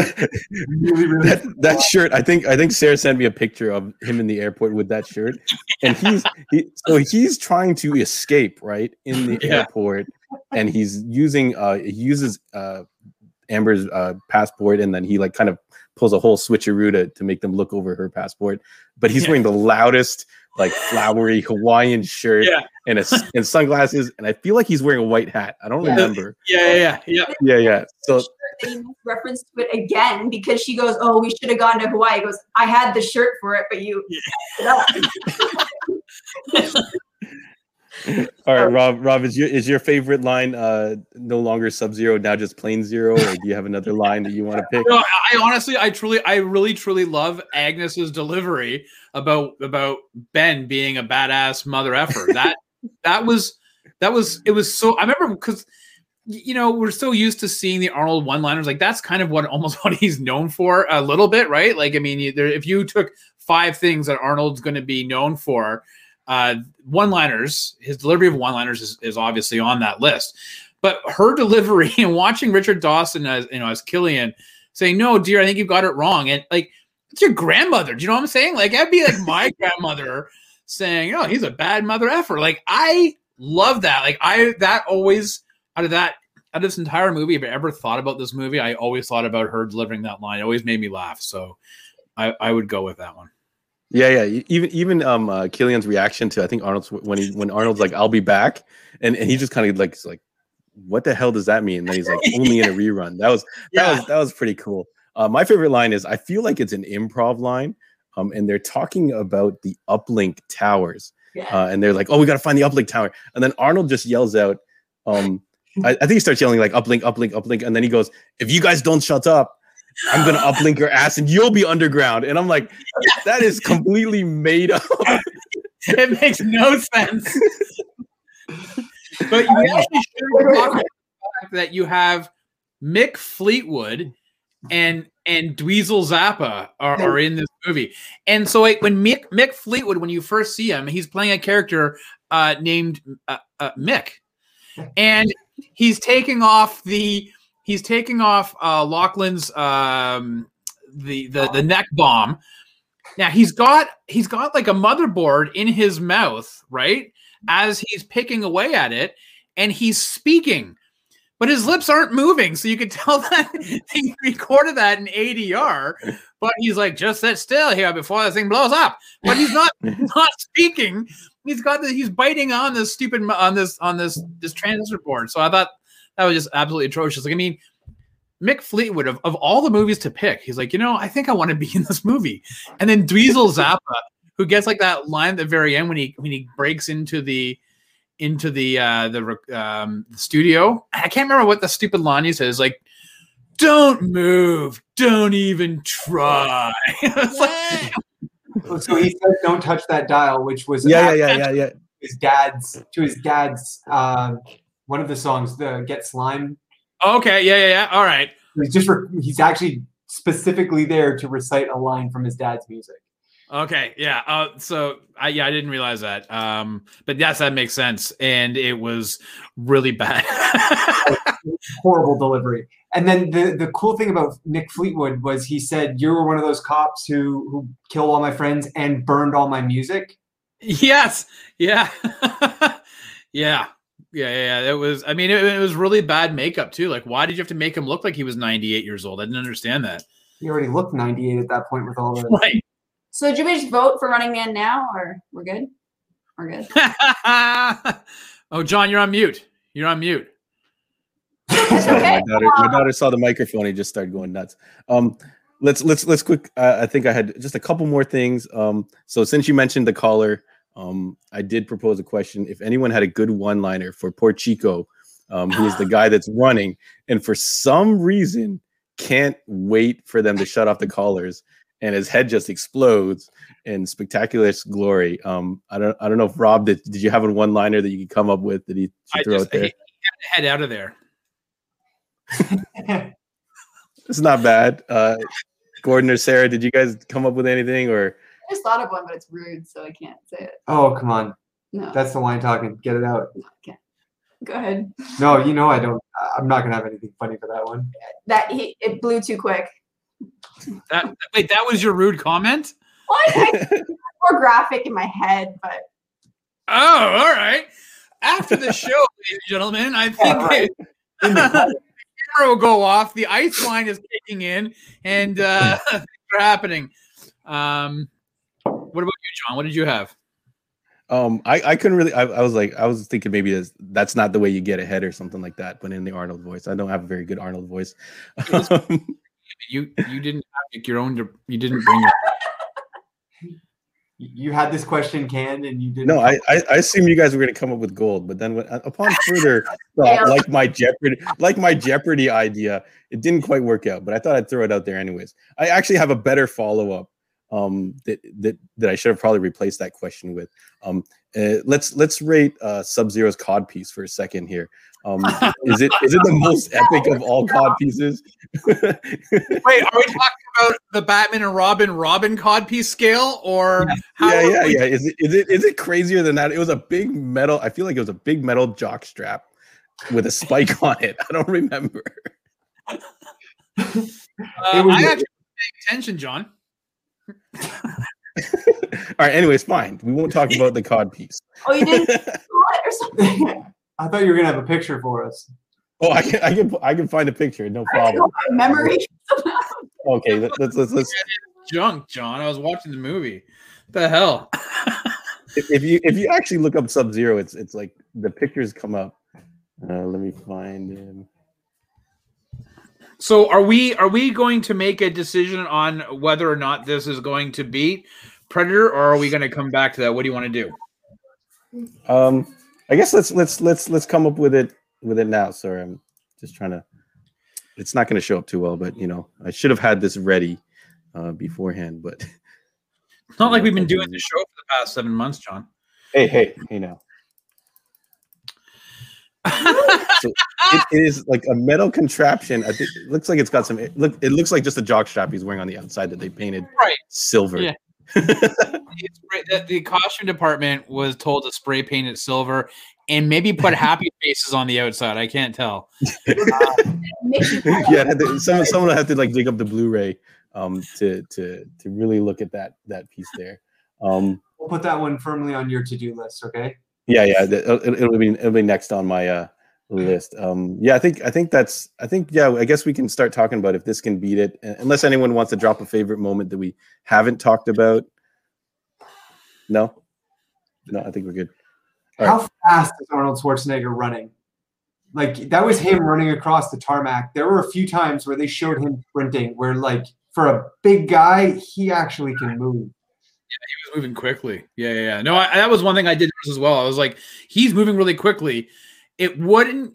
really really. that that shirt i think i think sarah sent me a picture of him in the airport with that shirt and he's he, so he's trying to escape right in the Yeah. airport and he's using uh he uses uh amber's uh passport and then he like kind of pulls a whole switcheroo to, to make them look over her passport but he's Yeah. wearing the loudest like flowery hawaiian shirt Yeah. and a, s- and sunglasses and i feel like he's wearing a white hat i don't Yeah. remember Yeah, yeah, yeah. yeah yeah so They make reference to it again because she goes, "Oh, we should have gone to Hawaii." He goes, "I had the shirt for it, but you." All right, Rob. Rob, is your is your favorite line uh no longer Sub Zero now just plain Zero, or do you have another line that you want to pick? No, I honestly, I truly, I really, truly love Agnes's delivery about about Ben being a badass mother effer. That that was that was it was so. I remember because you know we're so used to seeing the Arnold one-liners. Like that's kind of what almost what he's known for a little bit, right? Like I mean, you- there, if you took five things that Arnold's going to be known for, uh, one-liners, his delivery of one-liners is, is obviously on that list. but her delivery and watching Richard Dawson as you know as Killian saying, "No, dear, I think you've got it wrong," and like it's your grandmother. Do you know what I'm saying? Like that'd be like my grandmother saying, "Oh, he's a bad mother effer." Like I love that. Like I that always out of that out of this entire movie, if I ever thought about this movie, I always thought about her delivering that line. It always made me laugh. So I, I would go with that one. Yeah, yeah. Even even um uh, Killian's reaction to I think Arnold's when he when Arnold's like I'll be back, and and he just kind of like like, what the hell does that mean? And then he's like only in a rerun. That was that Yeah. was that was pretty cool. Uh, my favorite line is I feel like it's an improv line, um, and they're talking about the uplink towers, Yeah. uh, and they're like, oh, we got to find the uplink tower, and then Arnold just yells out, um, I, I think he starts yelling like uplink, uplink, uplink, and then he goes, if you guys don't shut up. I'm gonna uplink your ass and you'll be underground. And I'm like, that is completely made up. it makes no sense. but you actually should talk about the fact that you have Mick Fleetwood and and Dweezil Zappa are, are in this movie. And so like when Mick Mick Fleetwood, when you first see him, he's playing a character uh, named uh, uh, Mick. And he's taking off the he's taking off uh Laughlin's um the the the neck bomb. Now he's got he's got like a motherboard in his mouth, right? As he's picking away at it, and he's speaking, but his lips aren't moving, so you could tell that he recorded that in ADR. But he's like, just sit still here before this thing blows up. But he's not not speaking. He's got the, he's biting on this stupid on this on this this transistor board. So I thought that was just absolutely atrocious. Like I mean, Mick Fleetwood of, of all the movies to pick, he's like, you know, I think I want to be in this movie. And then Dweezil Zappa, who gets like that line at the very end when he when he breaks into the into the uh the um the studio. I can't remember what the stupid line he says, like, don't move, don't even try. Like, So he said, "Don't touch that dial," which was Yeah, yeah, yeah, yeah, yeah. his dad's to his dad's um, one of the songs, the "Get Slime." okay, yeah, yeah, yeah. All right. He's just re- he's actually specifically there to recite a line from his dad's music. Okay, yeah. Uh, so I yeah, I didn't realize that. Um, but yes, that makes sense, and it was really bad. Horrible delivery. And then the the cool thing about Mick Fleetwood was he said, "You were one of those cops who who killed all my friends and burned all my music." yes, yeah, yeah, yeah, yeah. It was. I mean, it, it was really bad makeup too. Like, why did you have to make him look like he was ninety eight years old? I didn't understand that. He already looked 98 at that point with all the. Right. So, do we just vote for Running Man now, or we're good? We're good. oh, John, you're on mute. You're on mute. Sorry, okay. my, daughter, my daughter saw the microphone and just started going nuts. Um, let's let's let's quick. Uh, I think I had just a couple more things. Um, so since you mentioned the caller, um, I did propose a question. If anyone had a good one-liner for poor Chico, um, who is the guy that's running, and for some reason can't wait for them to shut off the callers, and his head just explodes in spectacular glory. Um, I don't I don't know if Rob did. Did you have a one-liner that you could come up with that he I should throw just out there? he- he had head out of there. It's not bad. Uh, Gordon or Sarah, did you guys come up with anything or? I just thought of one, but it's rude, so I can't say it. oh come on, No, that's the line talking. Get it out. no, I can't. Go ahead. No, you know I don't. I'm not gonna have anything funny for that one. That he it blew too quick. That, wait, that was your rude comment? Well, I, I more graphic in my head, but Oh, all right. After the show, ladies and gentlemen, I think Yeah, right. the camera will go off. The ice line is kicking in, and uh, things are happening. Um, what about you, John? What did you have? Um, I, I couldn't really. I, I was like, I was thinking maybe that's, that's not the way you get ahead or something like that. But in the Arnold voice, I don't have a very good Arnold voice. Um, You you didn't make your own. You didn't bring your. You you had this question canned and you didn't. no, I, I I assume you guys were going to come up with gold, but then when, upon further thought, like my Jeopardy, like my Jeopardy idea, it didn't quite work out. But I thought I'd throw it out there anyways. I actually have a better follow up um, that that that I should have probably replaced that question with. Um, uh, let's let's rate uh, Sub Zero's cod piece for a second here. Um, is it is it the most epic of all cod pieces? Wait, are we talking about the Batman and Robin Robin cod piece scale, or how? yeah, yeah, we- yeah. Is it is it is it crazier than that? It was a big metal. I feel like it was a big metal jock strap with a spike on it. I don't remember. Uh, It was- I actually paying attention, John. All right. Anyways, fine. We won't talk about the cod piece. Oh, you didn't what or something? I thought you were gonna have a picture for us. oh, I can, I can, I can find a picture. No problem. Memory. Okay. let- Let's let's let's. Junk, John. I was watching the movie. the hell? If, if you if you actually look up Sub Zero, it's it's like the pictures come up. Uh, let me find him. So are we are we going to make a decision on whether or not this is going to beat Predator, or are we going to come back to that? What do you want to do? Um, I guess let's let's let's let's come up with it with it now. Sorry, I'm just trying to. It's not going to show up too well, but you know, I should have had this ready uh, beforehand. But It's not like we've been doing the show for the past seven months, John. hey, hey, hey, now it, it is like a metal contraption. I think it looks like it's got some. It look, it looks like just a jock strap he's wearing on the outside that they painted Right. silver. Yeah. It's great that the costume department was told to spray paint it silver and maybe put happy faces on the outside. I can't tell. Makes you yeah, it had to- someone someone had to like dig up the Blu-ray um to to to really look at that that piece there. Um We'll put that one firmly on your to-do list, okay? Yeah, yeah, it'll, it'll be it'll be next on my uh list. Um yeah, I think I think that's I think yeah, I guess we can start talking about if this can beat it unless anyone wants to drop a favorite moment that we haven't talked about. No. No, I think we're good. All How fast is Arnold Schwarzenegger running? Like that was him running across the tarmac. There were a few times where they showed him sprinting, where like for a big guy, he actually can move. He was moving quickly. Yeah, yeah, yeah. No, I, that was one thing I did as well. I was like, he's moving really quickly. It wouldn't.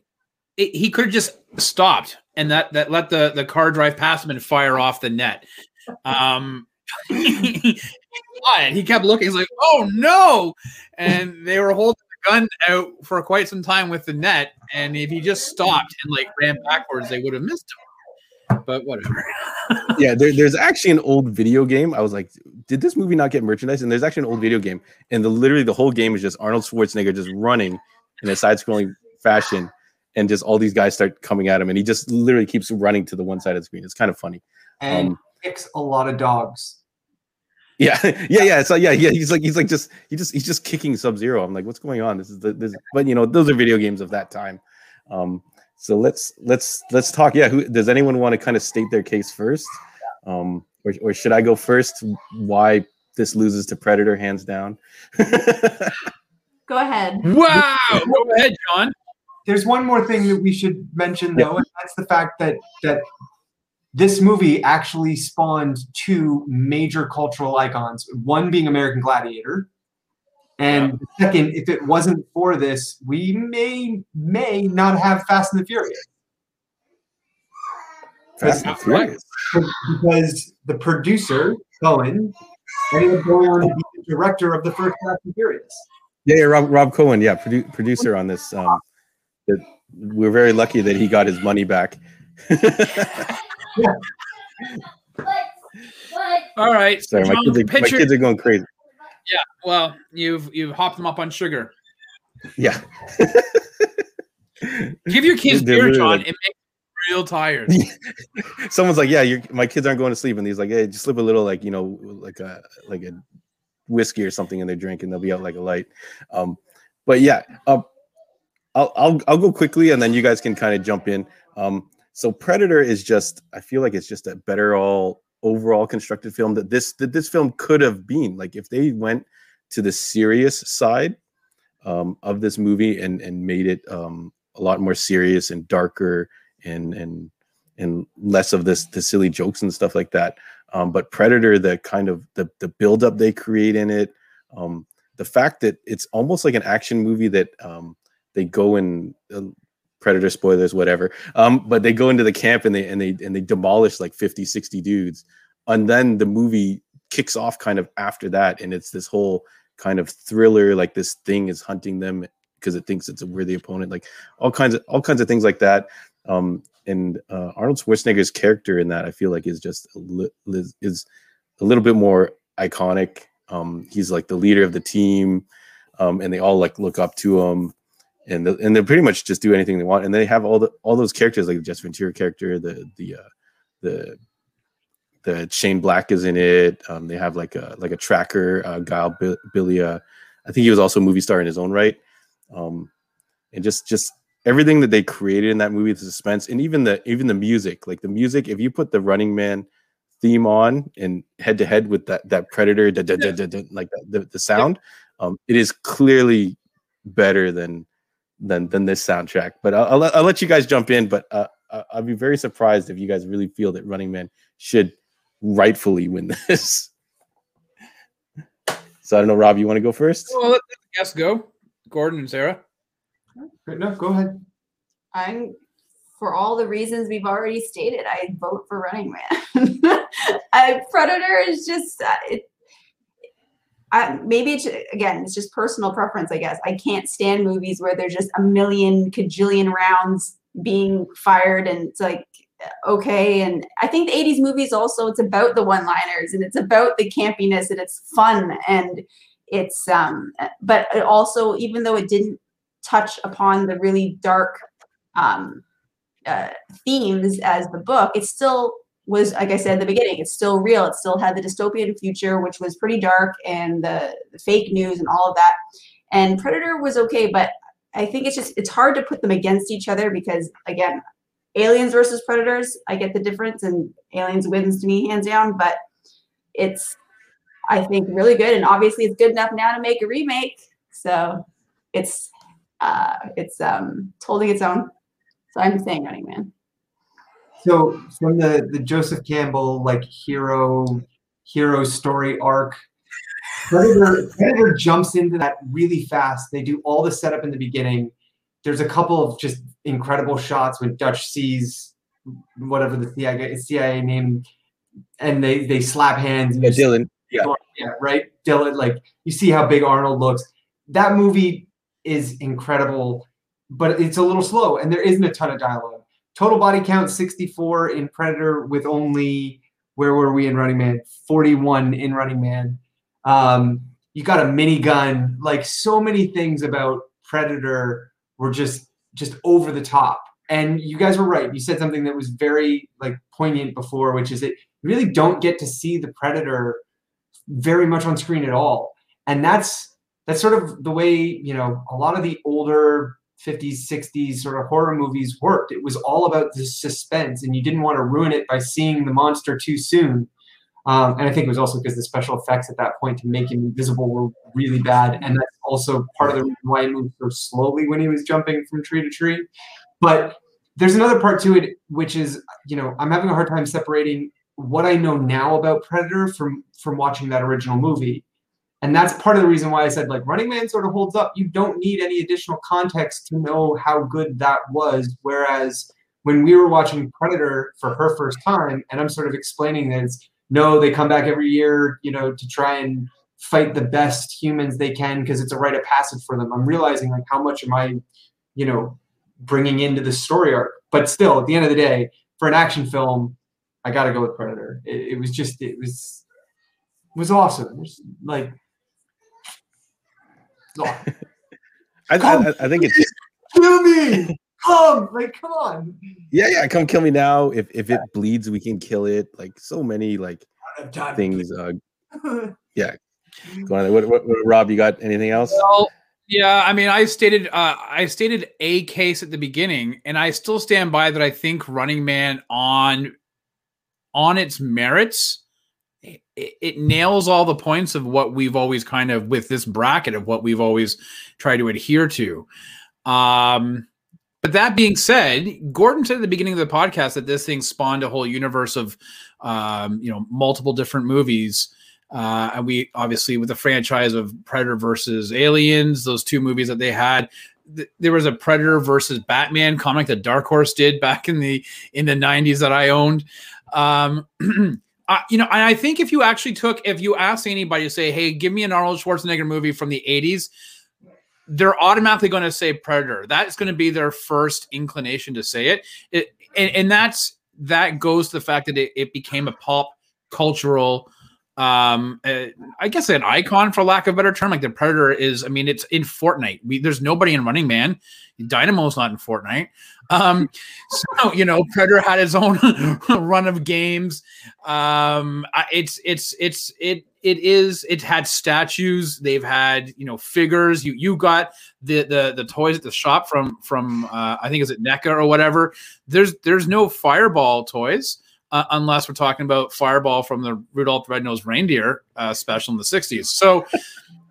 It, he could have just stopped and that that let the the car drive past him and fire off the net. Um, he, he kept looking. He's like, "Oh no!" And they were holding the gun out for quite some time with the net. And if he just stopped and like ran backwards, they would have missed him. But whatever. yeah, there, there's actually an old video game. I was like, did this movie not get merchandise? And there's actually an old video game, and the literally the whole game is just Arnold Schwarzenegger just running in a side-scrolling fashion, and just all these guys start coming at him, and he just literally keeps running to the one side of the screen. It's kind of funny. And Um, kicks a lot of dogs. Yeah, yeah, yeah. So yeah, yeah. He's like, he's like just, he just, he's just kicking Sub Zero. I'm like, what's going on? This is the, this, but you know, those are video games of that time. Um, so let's let's let's talk. Yeah, who does anyone want to kind of state their case first, um, or or should I go first? Why this loses to Predator, hands down. Go ahead. Wow! Go ahead, John. There's one more thing that we should mention though, and that's the fact that that this movie actually spawned two major cultural icons. One being American Gladiator, and the second, if it wasn't for this, we may may not have Fast and the Furious Fast and Furious. because the producer Cohen ended up going on to be the director of the first Fast and Furious. Yeah, yeah. Rob Rob Cohen, yeah, produ- producer on this. Um, that we're very lucky that he got his money back. All right. Sorry, my kids, are, my kids are going crazy. Yeah. Well, you've you've hopped them up on sugar. Yeah. Give your kids They're beer, really John. like- it makes them real tired. someone's like, "Yeah, my kids aren't going to sleep," and he's like, "Hey, just slip a little like you know, like a like a whiskey or something in their drink, and they'll be out like a light." Um, but yeah, um, I'll I'll I'll go quickly, and then you guys can kind of jump in. Um, so Predator is just, I feel like it's just a better all overall constructed film that this that this film could have been. Like if they went to the serious side um, of this movie and and made it um, a lot more serious and darker and and and less of this the silly jokes and stuff like that. Um, but Predator, the kind of the the buildup they create in it, um, the fact that it's almost like an action movie that um, they go and uh, Predator spoilers, whatever. Um, but they go into the camp and they and they and they demolish like 50, 60 dudes, and then the movie kicks off kind of after that, and it's this whole kind of thriller, like this thing is hunting them because it thinks it's a worthy opponent, like all kinds of all kinds of things like that. Um, and uh, Arnold Schwarzenegger's character in that I feel like is just a li- is, a little bit more iconic. Um, he's like the leader of the team, um, and they all like look up to him. And the, and they pretty much just do anything they want, and they have all the all those characters like the Jess Ventura character, the the uh, the the Shane Black is in it. Um, they have like a like a tracker, uh, Guile Bilia. I think he was also a movie star in his own right. Um, and just just everything that they created in that movie, the suspense, and even the even the music. Like the music, if you put the Running Man theme on and head to head with that that Predator, da, da, da, da, like the, the sound, um, it is clearly better than than than this soundtrack. But I'll, I'll, let, I'll let you guys jump in. But uh, I'll be very surprised if you guys really feel that Running Man should rightfully win this. so I don't know, Rob, you want to go first? Well, let the guests go. Gordon and Sarah. No, go ahead. I'm for all the reasons we've already stated. I vote for Running Man. I, Predator is just uh, it, I, maybe it's again, it's just personal preference, I guess. I can't stand movies where there's just a million cajillion rounds being fired, and it's like okay. And I think the '80s movies also it's about the one-liners and it's about the campiness and it's fun and it's um. But it also, even though it didn't touch upon the really dark um, uh, themes as the book, it still was like I said at the beginning, it's still real. It still had the dystopian future, which was pretty dark, and the, the, fake news and all of that. And Predator was okay, but I think it's just it's hard to put them against each other because again, Aliens versus Predators, I get the difference, and Aliens wins to me hands down. But it's I think really good, and obviously it's good enough now to make a remake. So it's uh, it's um, holding its own. So I'm saying Running Man. So from the the Joseph Campbell like hero hero story arc, Predator, Predator jumps into that really fast. They do all the setup in the beginning. There's a couple of just incredible shots when Dutch sees whatever the CIA, CIA name, and they they slap hands. Yeah, Dillon. Yeah. yeah, right. Dillon. Like you see how big Arnold looks. That movie is incredible, but it's a little slow, and there isn't a ton of dialogue Total body count 64 in Predator with only where were we in Running Man? 41 in Running Man. Um, you got a minigun. Like so many things about Predator were just just over the top. And you guys were right. You said something that was very like poignant before, which is that you really don't get to see the Predator very much on screen at all. And that's that's sort of the way you know a lot of the older 50s, 60s sort of horror movies worked. It was all about the suspense, and you didn't want to ruin it by seeing the monster too soon. Um, and I think it was also because the special effects at that point to make him invisible were really bad, and that's also part of the reason why he moved so slowly when he was jumping from tree to tree. But there's another part to it, which is, you know, I'm having a hard time separating what I know now about Predator from from watching that original movie. And that's part of the reason why I said like Running Man sort of holds up. You don't need any additional context to know how good that was. Whereas when we were watching Predator for her first time, and I'm sort of explaining that it's no, they come back every year, you know, to try and fight the best humans they can because it's a rite of passage for them. I'm realizing like how much am I, you know, bringing into the story arc. But still, at the end of the day, for an action film, I got to go with Predator. It, it was just, it was, was awesome. Like I, I, I, think it's just kill me. Come, like, come on. Yeah, yeah, come kill me now. If if it bleeds, we can kill it. Like so many like things. Uh, yeah. Go on. What, what, what, Rob, you got anything else? Well, yeah, I mean, I stated uh, I stated a case at the beginning, and I still stand by that. I think Running Man on on its merits it, it, nails all the points of what we've always kind of with this bracket of what we've always tried to adhere to. Um, but that being said, Gordon said at the beginning of the podcast that this thing spawned a whole universe of, um, you know, multiple different movies. Uh, and we obviously with the franchise of Predator versus Aliens, those two movies that they had, th- there was a Predator versus Batman comic that Dark Horse did back in the in the '90s that I owned. Um, You know, I think if you actually took, if you ask anybody to say, "Hey, give me an Arnold Schwarzenegger movie from the '80s," they're automatically going to say Predator. That's going to be their first inclination to say it. it and, and that's that goes to the fact that it, it became a pop cultural um uh, i guess an icon for lack of a better term like the predator is i mean it's in fortnite we, there's nobody in running man dynamo's not in fortnite um so you know predator had his own run of games. Um it's it's it's it it is it had statues. They've had you know figures. You you got the the the toys at the shop from from uh, i think is it NECA or whatever. There's there's no fireball toys uh, unless we're talking about Fireball from the Rudolph Red-Nosed Reindeer uh, special in the '60s. So,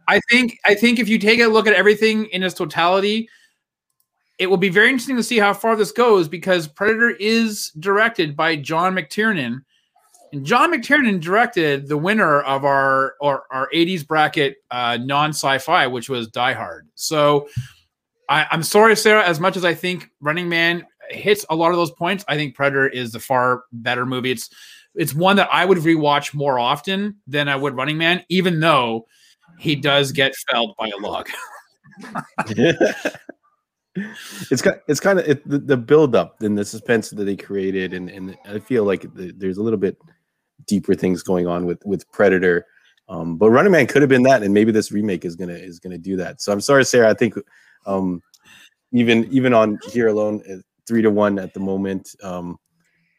I think I think if you take a look at everything in its totality, it will be very interesting to see how far this goes because Predator is directed by John McTiernan, and John McTiernan directed the winner of our or our '80s bracket uh, non-sci-fi, which was Die Hard. So. I, I'm sorry, Sarah. As much as I think Running Man hits a lot of those points. I think Predator is the far better movie. It's it's one that I would rewatch more often than I would Running Man, even though he does get felled by a log. it's kind it's kind of it, the, the build up and the suspense that they created and and I feel like the, there's a little bit deeper things going on with with Predator. Um, but Running Man could have been that, and maybe this remake is gonna is gonna do that. So I'm sorry, Sarah. I think um, even even on here alone, uh, three to one at the moment. Um,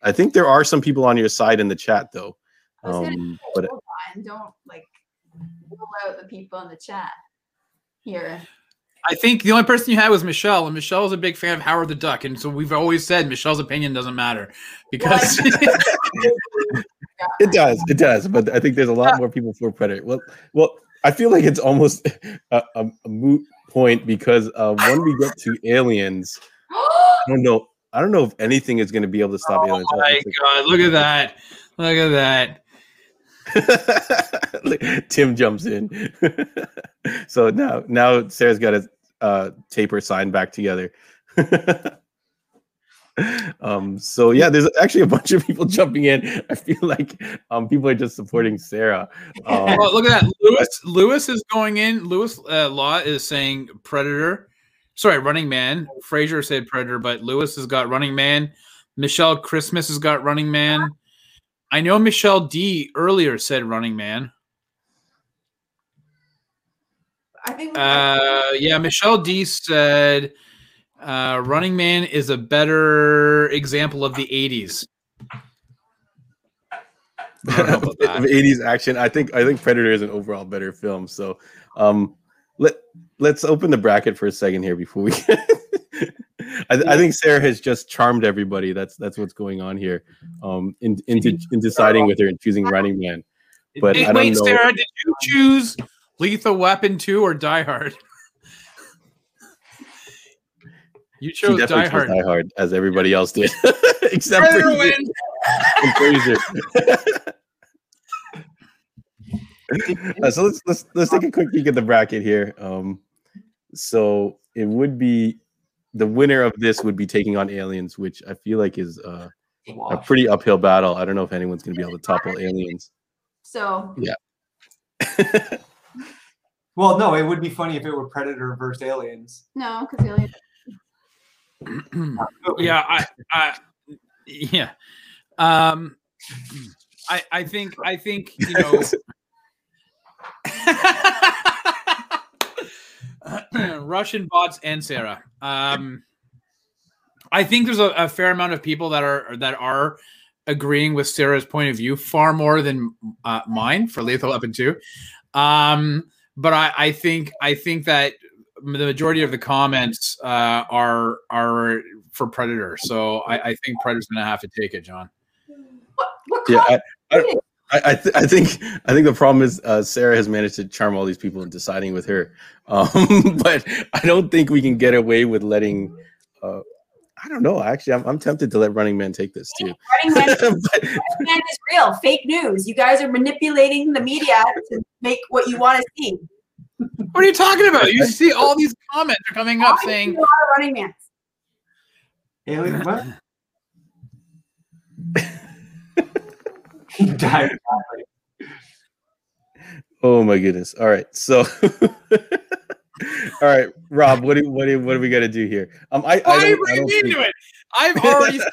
I think there are some people on your side in the chat though. Um, say, but don't like rule out the people in the chat here. I think the only person you had was Michelle, and Michelle's a big fan of Howard the Duck, and so we've always said Michelle's opinion doesn't matter because It does, it does, but I think there's a lot more people for Predator. Well, well, I feel like it's almost a, a, a moot point because uh, when we get to aliens, I don't know. I don't know if anything is going to be able to stop aliens. oh my god, look at that, look at that. Tim jumps in. so now, now Sarah's got to uh, tape her sign back together. um. So yeah, there's actually a bunch of people jumping in. I feel like um people are just supporting Sarah. Um, Oh, look at that. Lewis Lewis is going in. Lewis uh, Law is saying Predator. Sorry, Running Man. Fraser said Predator, but Lewis has got Running Man. Michelle Christmas has got Running Man. I know Michelle D earlier said Running Man. I think. Uh, yeah, Michelle D said uh, Running Man is a better example of the 80s. I don't know about that. of 80s action. I think I think Predator is an overall better film. So um let let's open the bracket for a second here before we I, I think Sarah has just charmed everybody. That's that's what's going on here. Um in in, de- in deciding with her and choosing Running Man. But I don't wait, know. Sarah, did you choose Lethal Weapon 2 or Die Hard? you chose definitely Die Hard. Die Hard as everybody else did. Except you and Fraser. Uh, so let's let's let's take a quick peek at the bracket here. Um, so it would be the winner of this would be taking on aliens, which I feel like is uh, a pretty uphill battle. I don't know if anyone's going to be able to topple aliens. so. Yeah. well, no, it would be funny if it were Predator versus Aliens. No, because alien. yeah, I, I yeah. Um I I think I think, you know Russian bots and Sarah. Um, I think there's a, a fair amount of people that are that are agreeing with Sarah's point of view far more than uh, mine for Lethal Weapon Two. Um, but I, I think I think that the majority of the comments uh, are are for Predator. So I, I think Predator's going to have to take it, John. What? What? Yeah, con- I, I, I, I, th- I think I think the problem is uh, Sarah has managed to charm all these people into siding with her, um, but I don't think we can get away with letting. Uh, I don't know. Actually, I'm, I'm tempted to let Running Man take this too. Running Man, But- Running Man is real. Fake news. You guys are manipulating the media to make what you want to see. What are you talking about? You see all these comments are coming up I saying see a lot of Running Man. Alien what? He died. oh my goodness! All right, so all right, Rob, what do what do what do we got to do here? Um, I, I Why are you don't, I bringing don't me into think- it? I've already said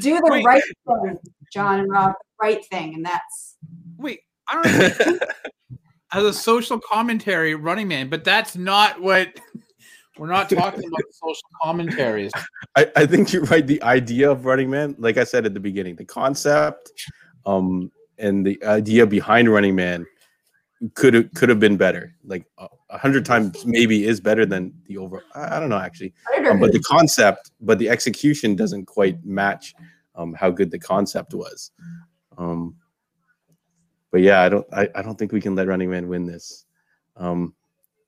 Do the Wait. right thing. John and Rob, the right thing, and that's Wait, I don't know. As a social commentary, Running Man, but that's not what we're not talking about. Social commentaries. I, I think you're right. The idea of Running Man, like I said at the beginning, the concept, um, and the idea behind Running Man could have could have been better. Like a a hundred times, maybe is better than the over. I, I don't know actually, um, but the concept, but the execution doesn't quite match um, how good the concept was. Um, but yeah, I don't, I, I don't think we can let Running Man win this. Um,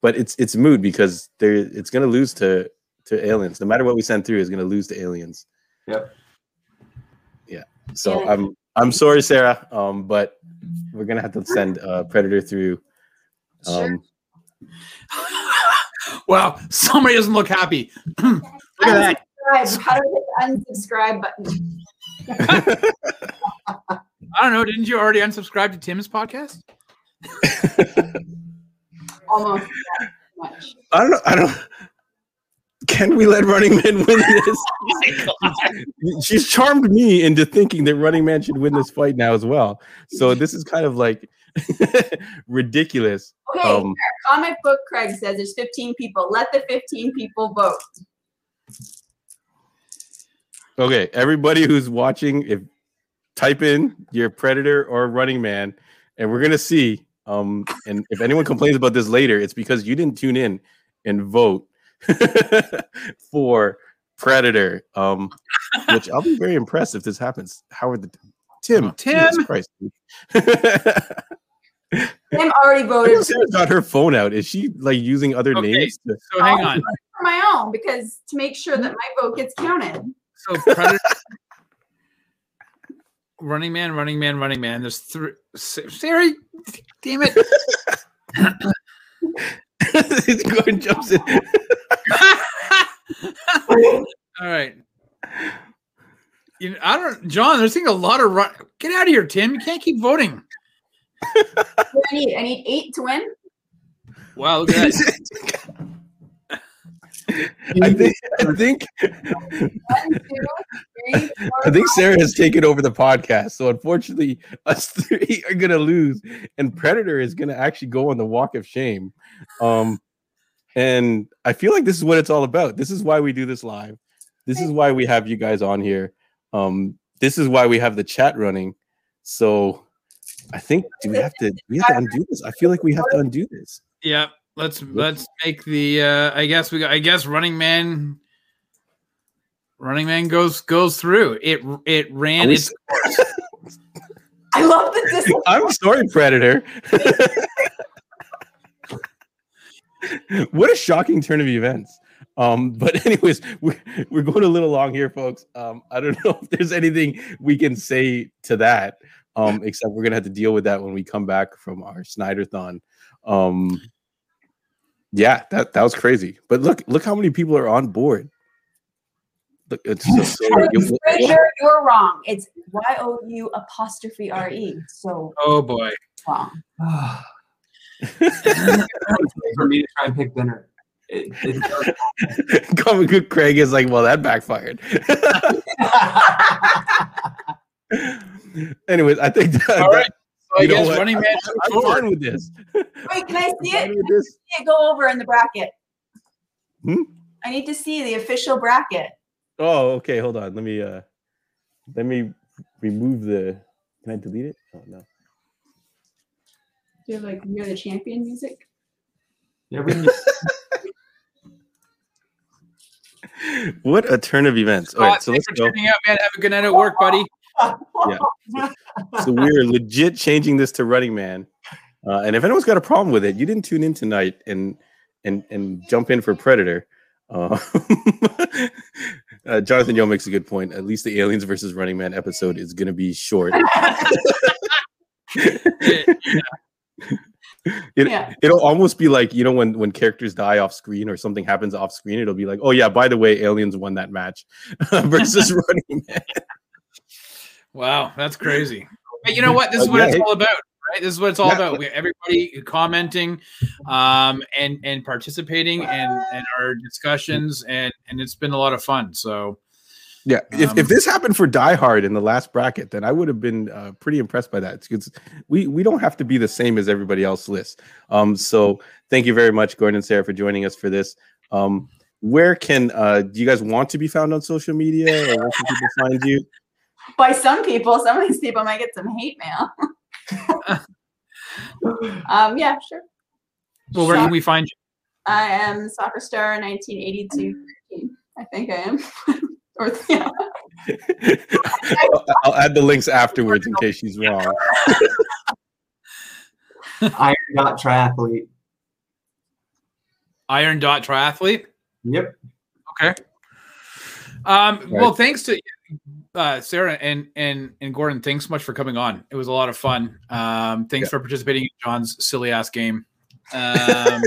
but it's it's mood because there it's going to lose to to aliens. No matter what we send through, is going to lose to aliens. Yep. Yeah. So Yeah. I'm I'm sorry, Sarah, um, but we're gonna have to send uh, Predator through. Sure. Um, wow, somebody doesn't look happy. look at that. How do I hit the unsubscribe button? I don't know. Didn't you already unsubscribe to Tim's podcast? Almost that much. I don't know. I don't. Can we let Running Man win this? She's charmed me into thinking that Running Man should win this fight now as well. So this is kind of like ridiculous. Okay, Um, comic book Craig says there's 15 people. Let the 15 people vote. Okay, everybody who's watching, if type in your Predator or Running Man, and we're gonna see. Um, and if anyone complains about this later, it's because you didn't tune in and vote for Predator. Um, which I'll be very impressed if this happens. Howard the Tim, Tim! Jesus Christ. Tim already voted Sarah's got her phone out. Is she like using other Okay. names? To, So hang on. for my own because to make sure that my vote gets counted. So Predator, Running Man, Running Man, Running Man. There's three. Sarah, damn it. Gordon jumps in. All right. You know, I don't, John. There's seeing a lot of run. Get out of here, Tim. You can't keep voting. I need? I need eight to win. Wow, look at that. I think I think One, two, three, four, I think. Sarah has taken over the podcast. So unfortunately, us three are gonna lose, and Predator is gonna actually go on the walk of shame. Um, and I feel like this is what it's all about. This is why we do this live. This is why we have you guys on here. Um, this is why we have the chat running. So I think do we have to do we have to undo this? I feel like we have to undo this. Yeah, let's let's make the. uh I guess we. got I guess Running Man. Running Man goes goes through. It it ran Are we its I love the dis- I'm sorry, Predator. what a shocking turn of events. Um, but anyways, we're, we're going a little long here, folks. Um, I don't know if there's anything we can say to that. Um, except we're gonna have to deal with that when we come back from our Snyderthon. Um, yeah, that that was crazy. But look, look how many people are on board. Look, it's so, so- you- Fraser, you're wrong. It's Y O U apostrophe R E. So oh boy. wrong. for me to try and pick dinner. It, it comic book Craig is like, well, that backfired. Anyways, I think that, All right. So I you know guess what? Running Man. I'm, I'm fine with this. Wait, can I see it? fine with. See it go over in the bracket. Hmm? I need to see the official bracket. Oh, okay. Hold on. Let me uh let me remove the can I delete it? Oh no. Do you have like you're the champion music? yeah, What a turn of events. All right, Scott, so let's for go. tuning out, man. Have a good night at work, buddy. So we're legit changing this to Running Man. Uh, and if anyone's got a problem with it, you didn't tune in tonight and and and jump in for Predator. Uh, uh, Jonathan Yo makes a good point. At least the Aliens versus Running Man episode is going to be short. It, Yeah. It'll almost be like you know when when characters die off screen or something happens off screen. It'll be like, oh yeah, by the way, Aliens won that match versus Running Man. Wow, that's crazy. But you know what? This is Uh, what yeah, it's all about, right? This is what it's all Yeah. about. We, everybody commenting, um, and and participating, and and our discussions, and and it's been a lot of fun. So, Yeah, if, Um, if this happened for Die Hard in the last bracket, then I would have been uh, pretty impressed by that. Because we we don't have to be the same as everybody else list. Um, so thank you very much, Gordon and Sarah, for joining us for this. Um, where can uh, do you guys want to be found on social media, or where can people find you? By some people, some of these people might get some hate mail. um, yeah, sure. Well, where can we find you? I am soccer star 1982. I think I am. or yeah. I'll, I'll add the links afterwards in case she's wrong. Iron dot triathlete. Iron Dot Triathlete. Yep. Okay. Um, Well, thanks to uh, Sarah and and and Gordon. Thanks so much for coming on. It was a lot of fun. Um, thanks Yeah. for participating in John's silly ass game. Um,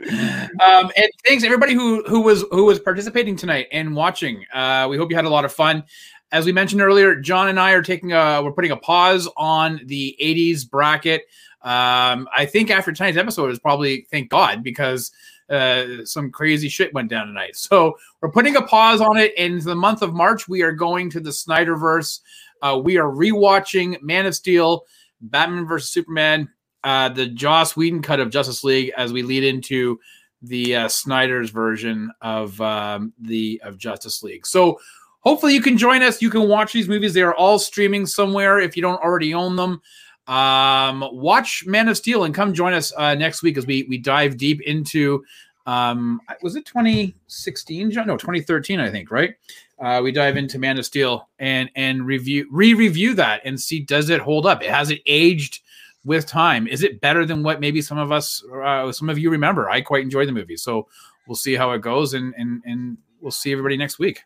um, and thanks everybody who who was who was participating tonight and watching. Uh, we hope you had a lot of fun. As we mentioned earlier, John and I are taking a we're putting a pause on the 80s bracket. Um, I think after tonight's episode is probably thank God because uh, some crazy shit went down tonight. So we're putting a pause on it. In the month of March, we are going to the Snyderverse. Uh, we are rewatching Man of Steel, Batman versus Superman, uh, the Joss Whedon cut of Justice League as we lead into the uh, Snyder's version of um, the of Justice League. So hopefully you can join us. You can watch these movies. They are all streaming somewhere if you don't already own them. Um, watch Man of Steel and come join us uh, next week as we we dive deep into um was it 2016 John? no 2013 i think right uh we dive into man of steel and and review re-review that and see does it hold up it has it aged with time is it better than what maybe some of us uh, some of you remember i quite enjoyed the movie so we'll see how it goes and and and we'll see everybody next week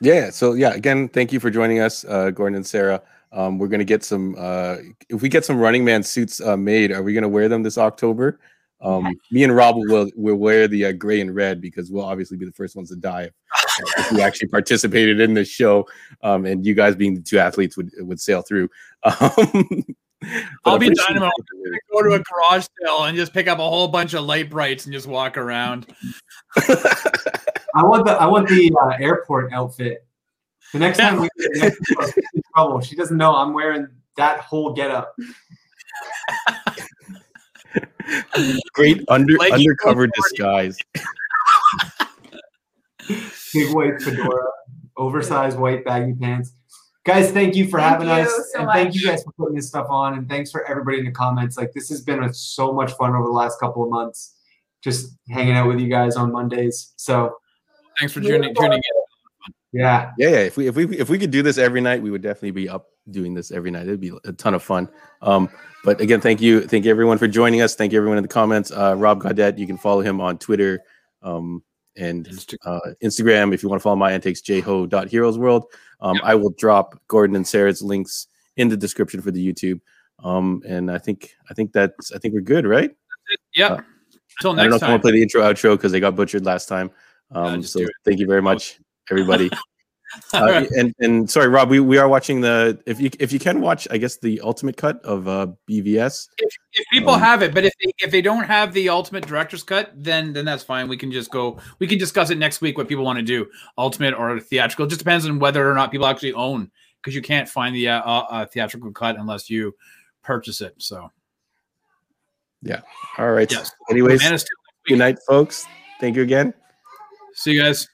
Yeah. So yeah, again, thank you for joining us, uh, Gordon and Sarah. Um, we're gonna get some. Uh, if we get some Running Man suits uh, made, are we gonna wear them this October? Um, Me and Rob will will wear the uh, gray and red because we'll obviously be the first ones to die if, uh, if we actually participated in this show. Um, and you guys being the two athletes would would sail through. Um, I'll be pretty dynamo. go to a garage sale and just pick up a whole bunch of light brights and just walk around I want the I want the uh, airport outfit. The next time we get next in trouble, she doesn't know I'm wearing that whole getup. Great under Like- undercover disguise. Big white fedora, oversized white baggy pants. Guys, thank you for Thank having you us, so and thank you guys for putting this stuff on, and thanks for everybody in the comments. Like this has been a, so much fun over the last couple of months, just hanging out with you guys on Mondays. So thanks for tuning, tuning in yeah, Yeah, yeah. If we if we if we could do this every night, we would definitely be up doing this every night. It'd be a ton of fun. Um, but again, thank you, thank you everyone for joining us. Thank you everyone in the comments. Uh, Rob Gaudet, you can follow him on Twitter, um, and uh, Instagram. If you want to follow my antics, jho.heroesworld. Um, I will drop Gordon and Sarah's links in the description for the YouTube. Um, and I think I think that's I think we're good, right? yep Uh, until I don't know next if I want to play the intro outro because they got butchered last time. Um, just so thank you very much, everybody. Uh, right. and and sorry, Rob, we, we are watching the if you if you can watch, I guess the ultimate cut of uh, BVS. if, if people Um, have it, but if they if they don't have the ultimate director's cut, then then that's fine. We can just go. We can discuss it next week. What people want to do, ultimate or theatrical. It just depends on whether or not people actually own, because you can't find the uh, uh, uh, theatrical cut unless you purchase it. So yeah. All right. yes. Anyways, Man of Steel next good night, folks. Thank you again. See you guys.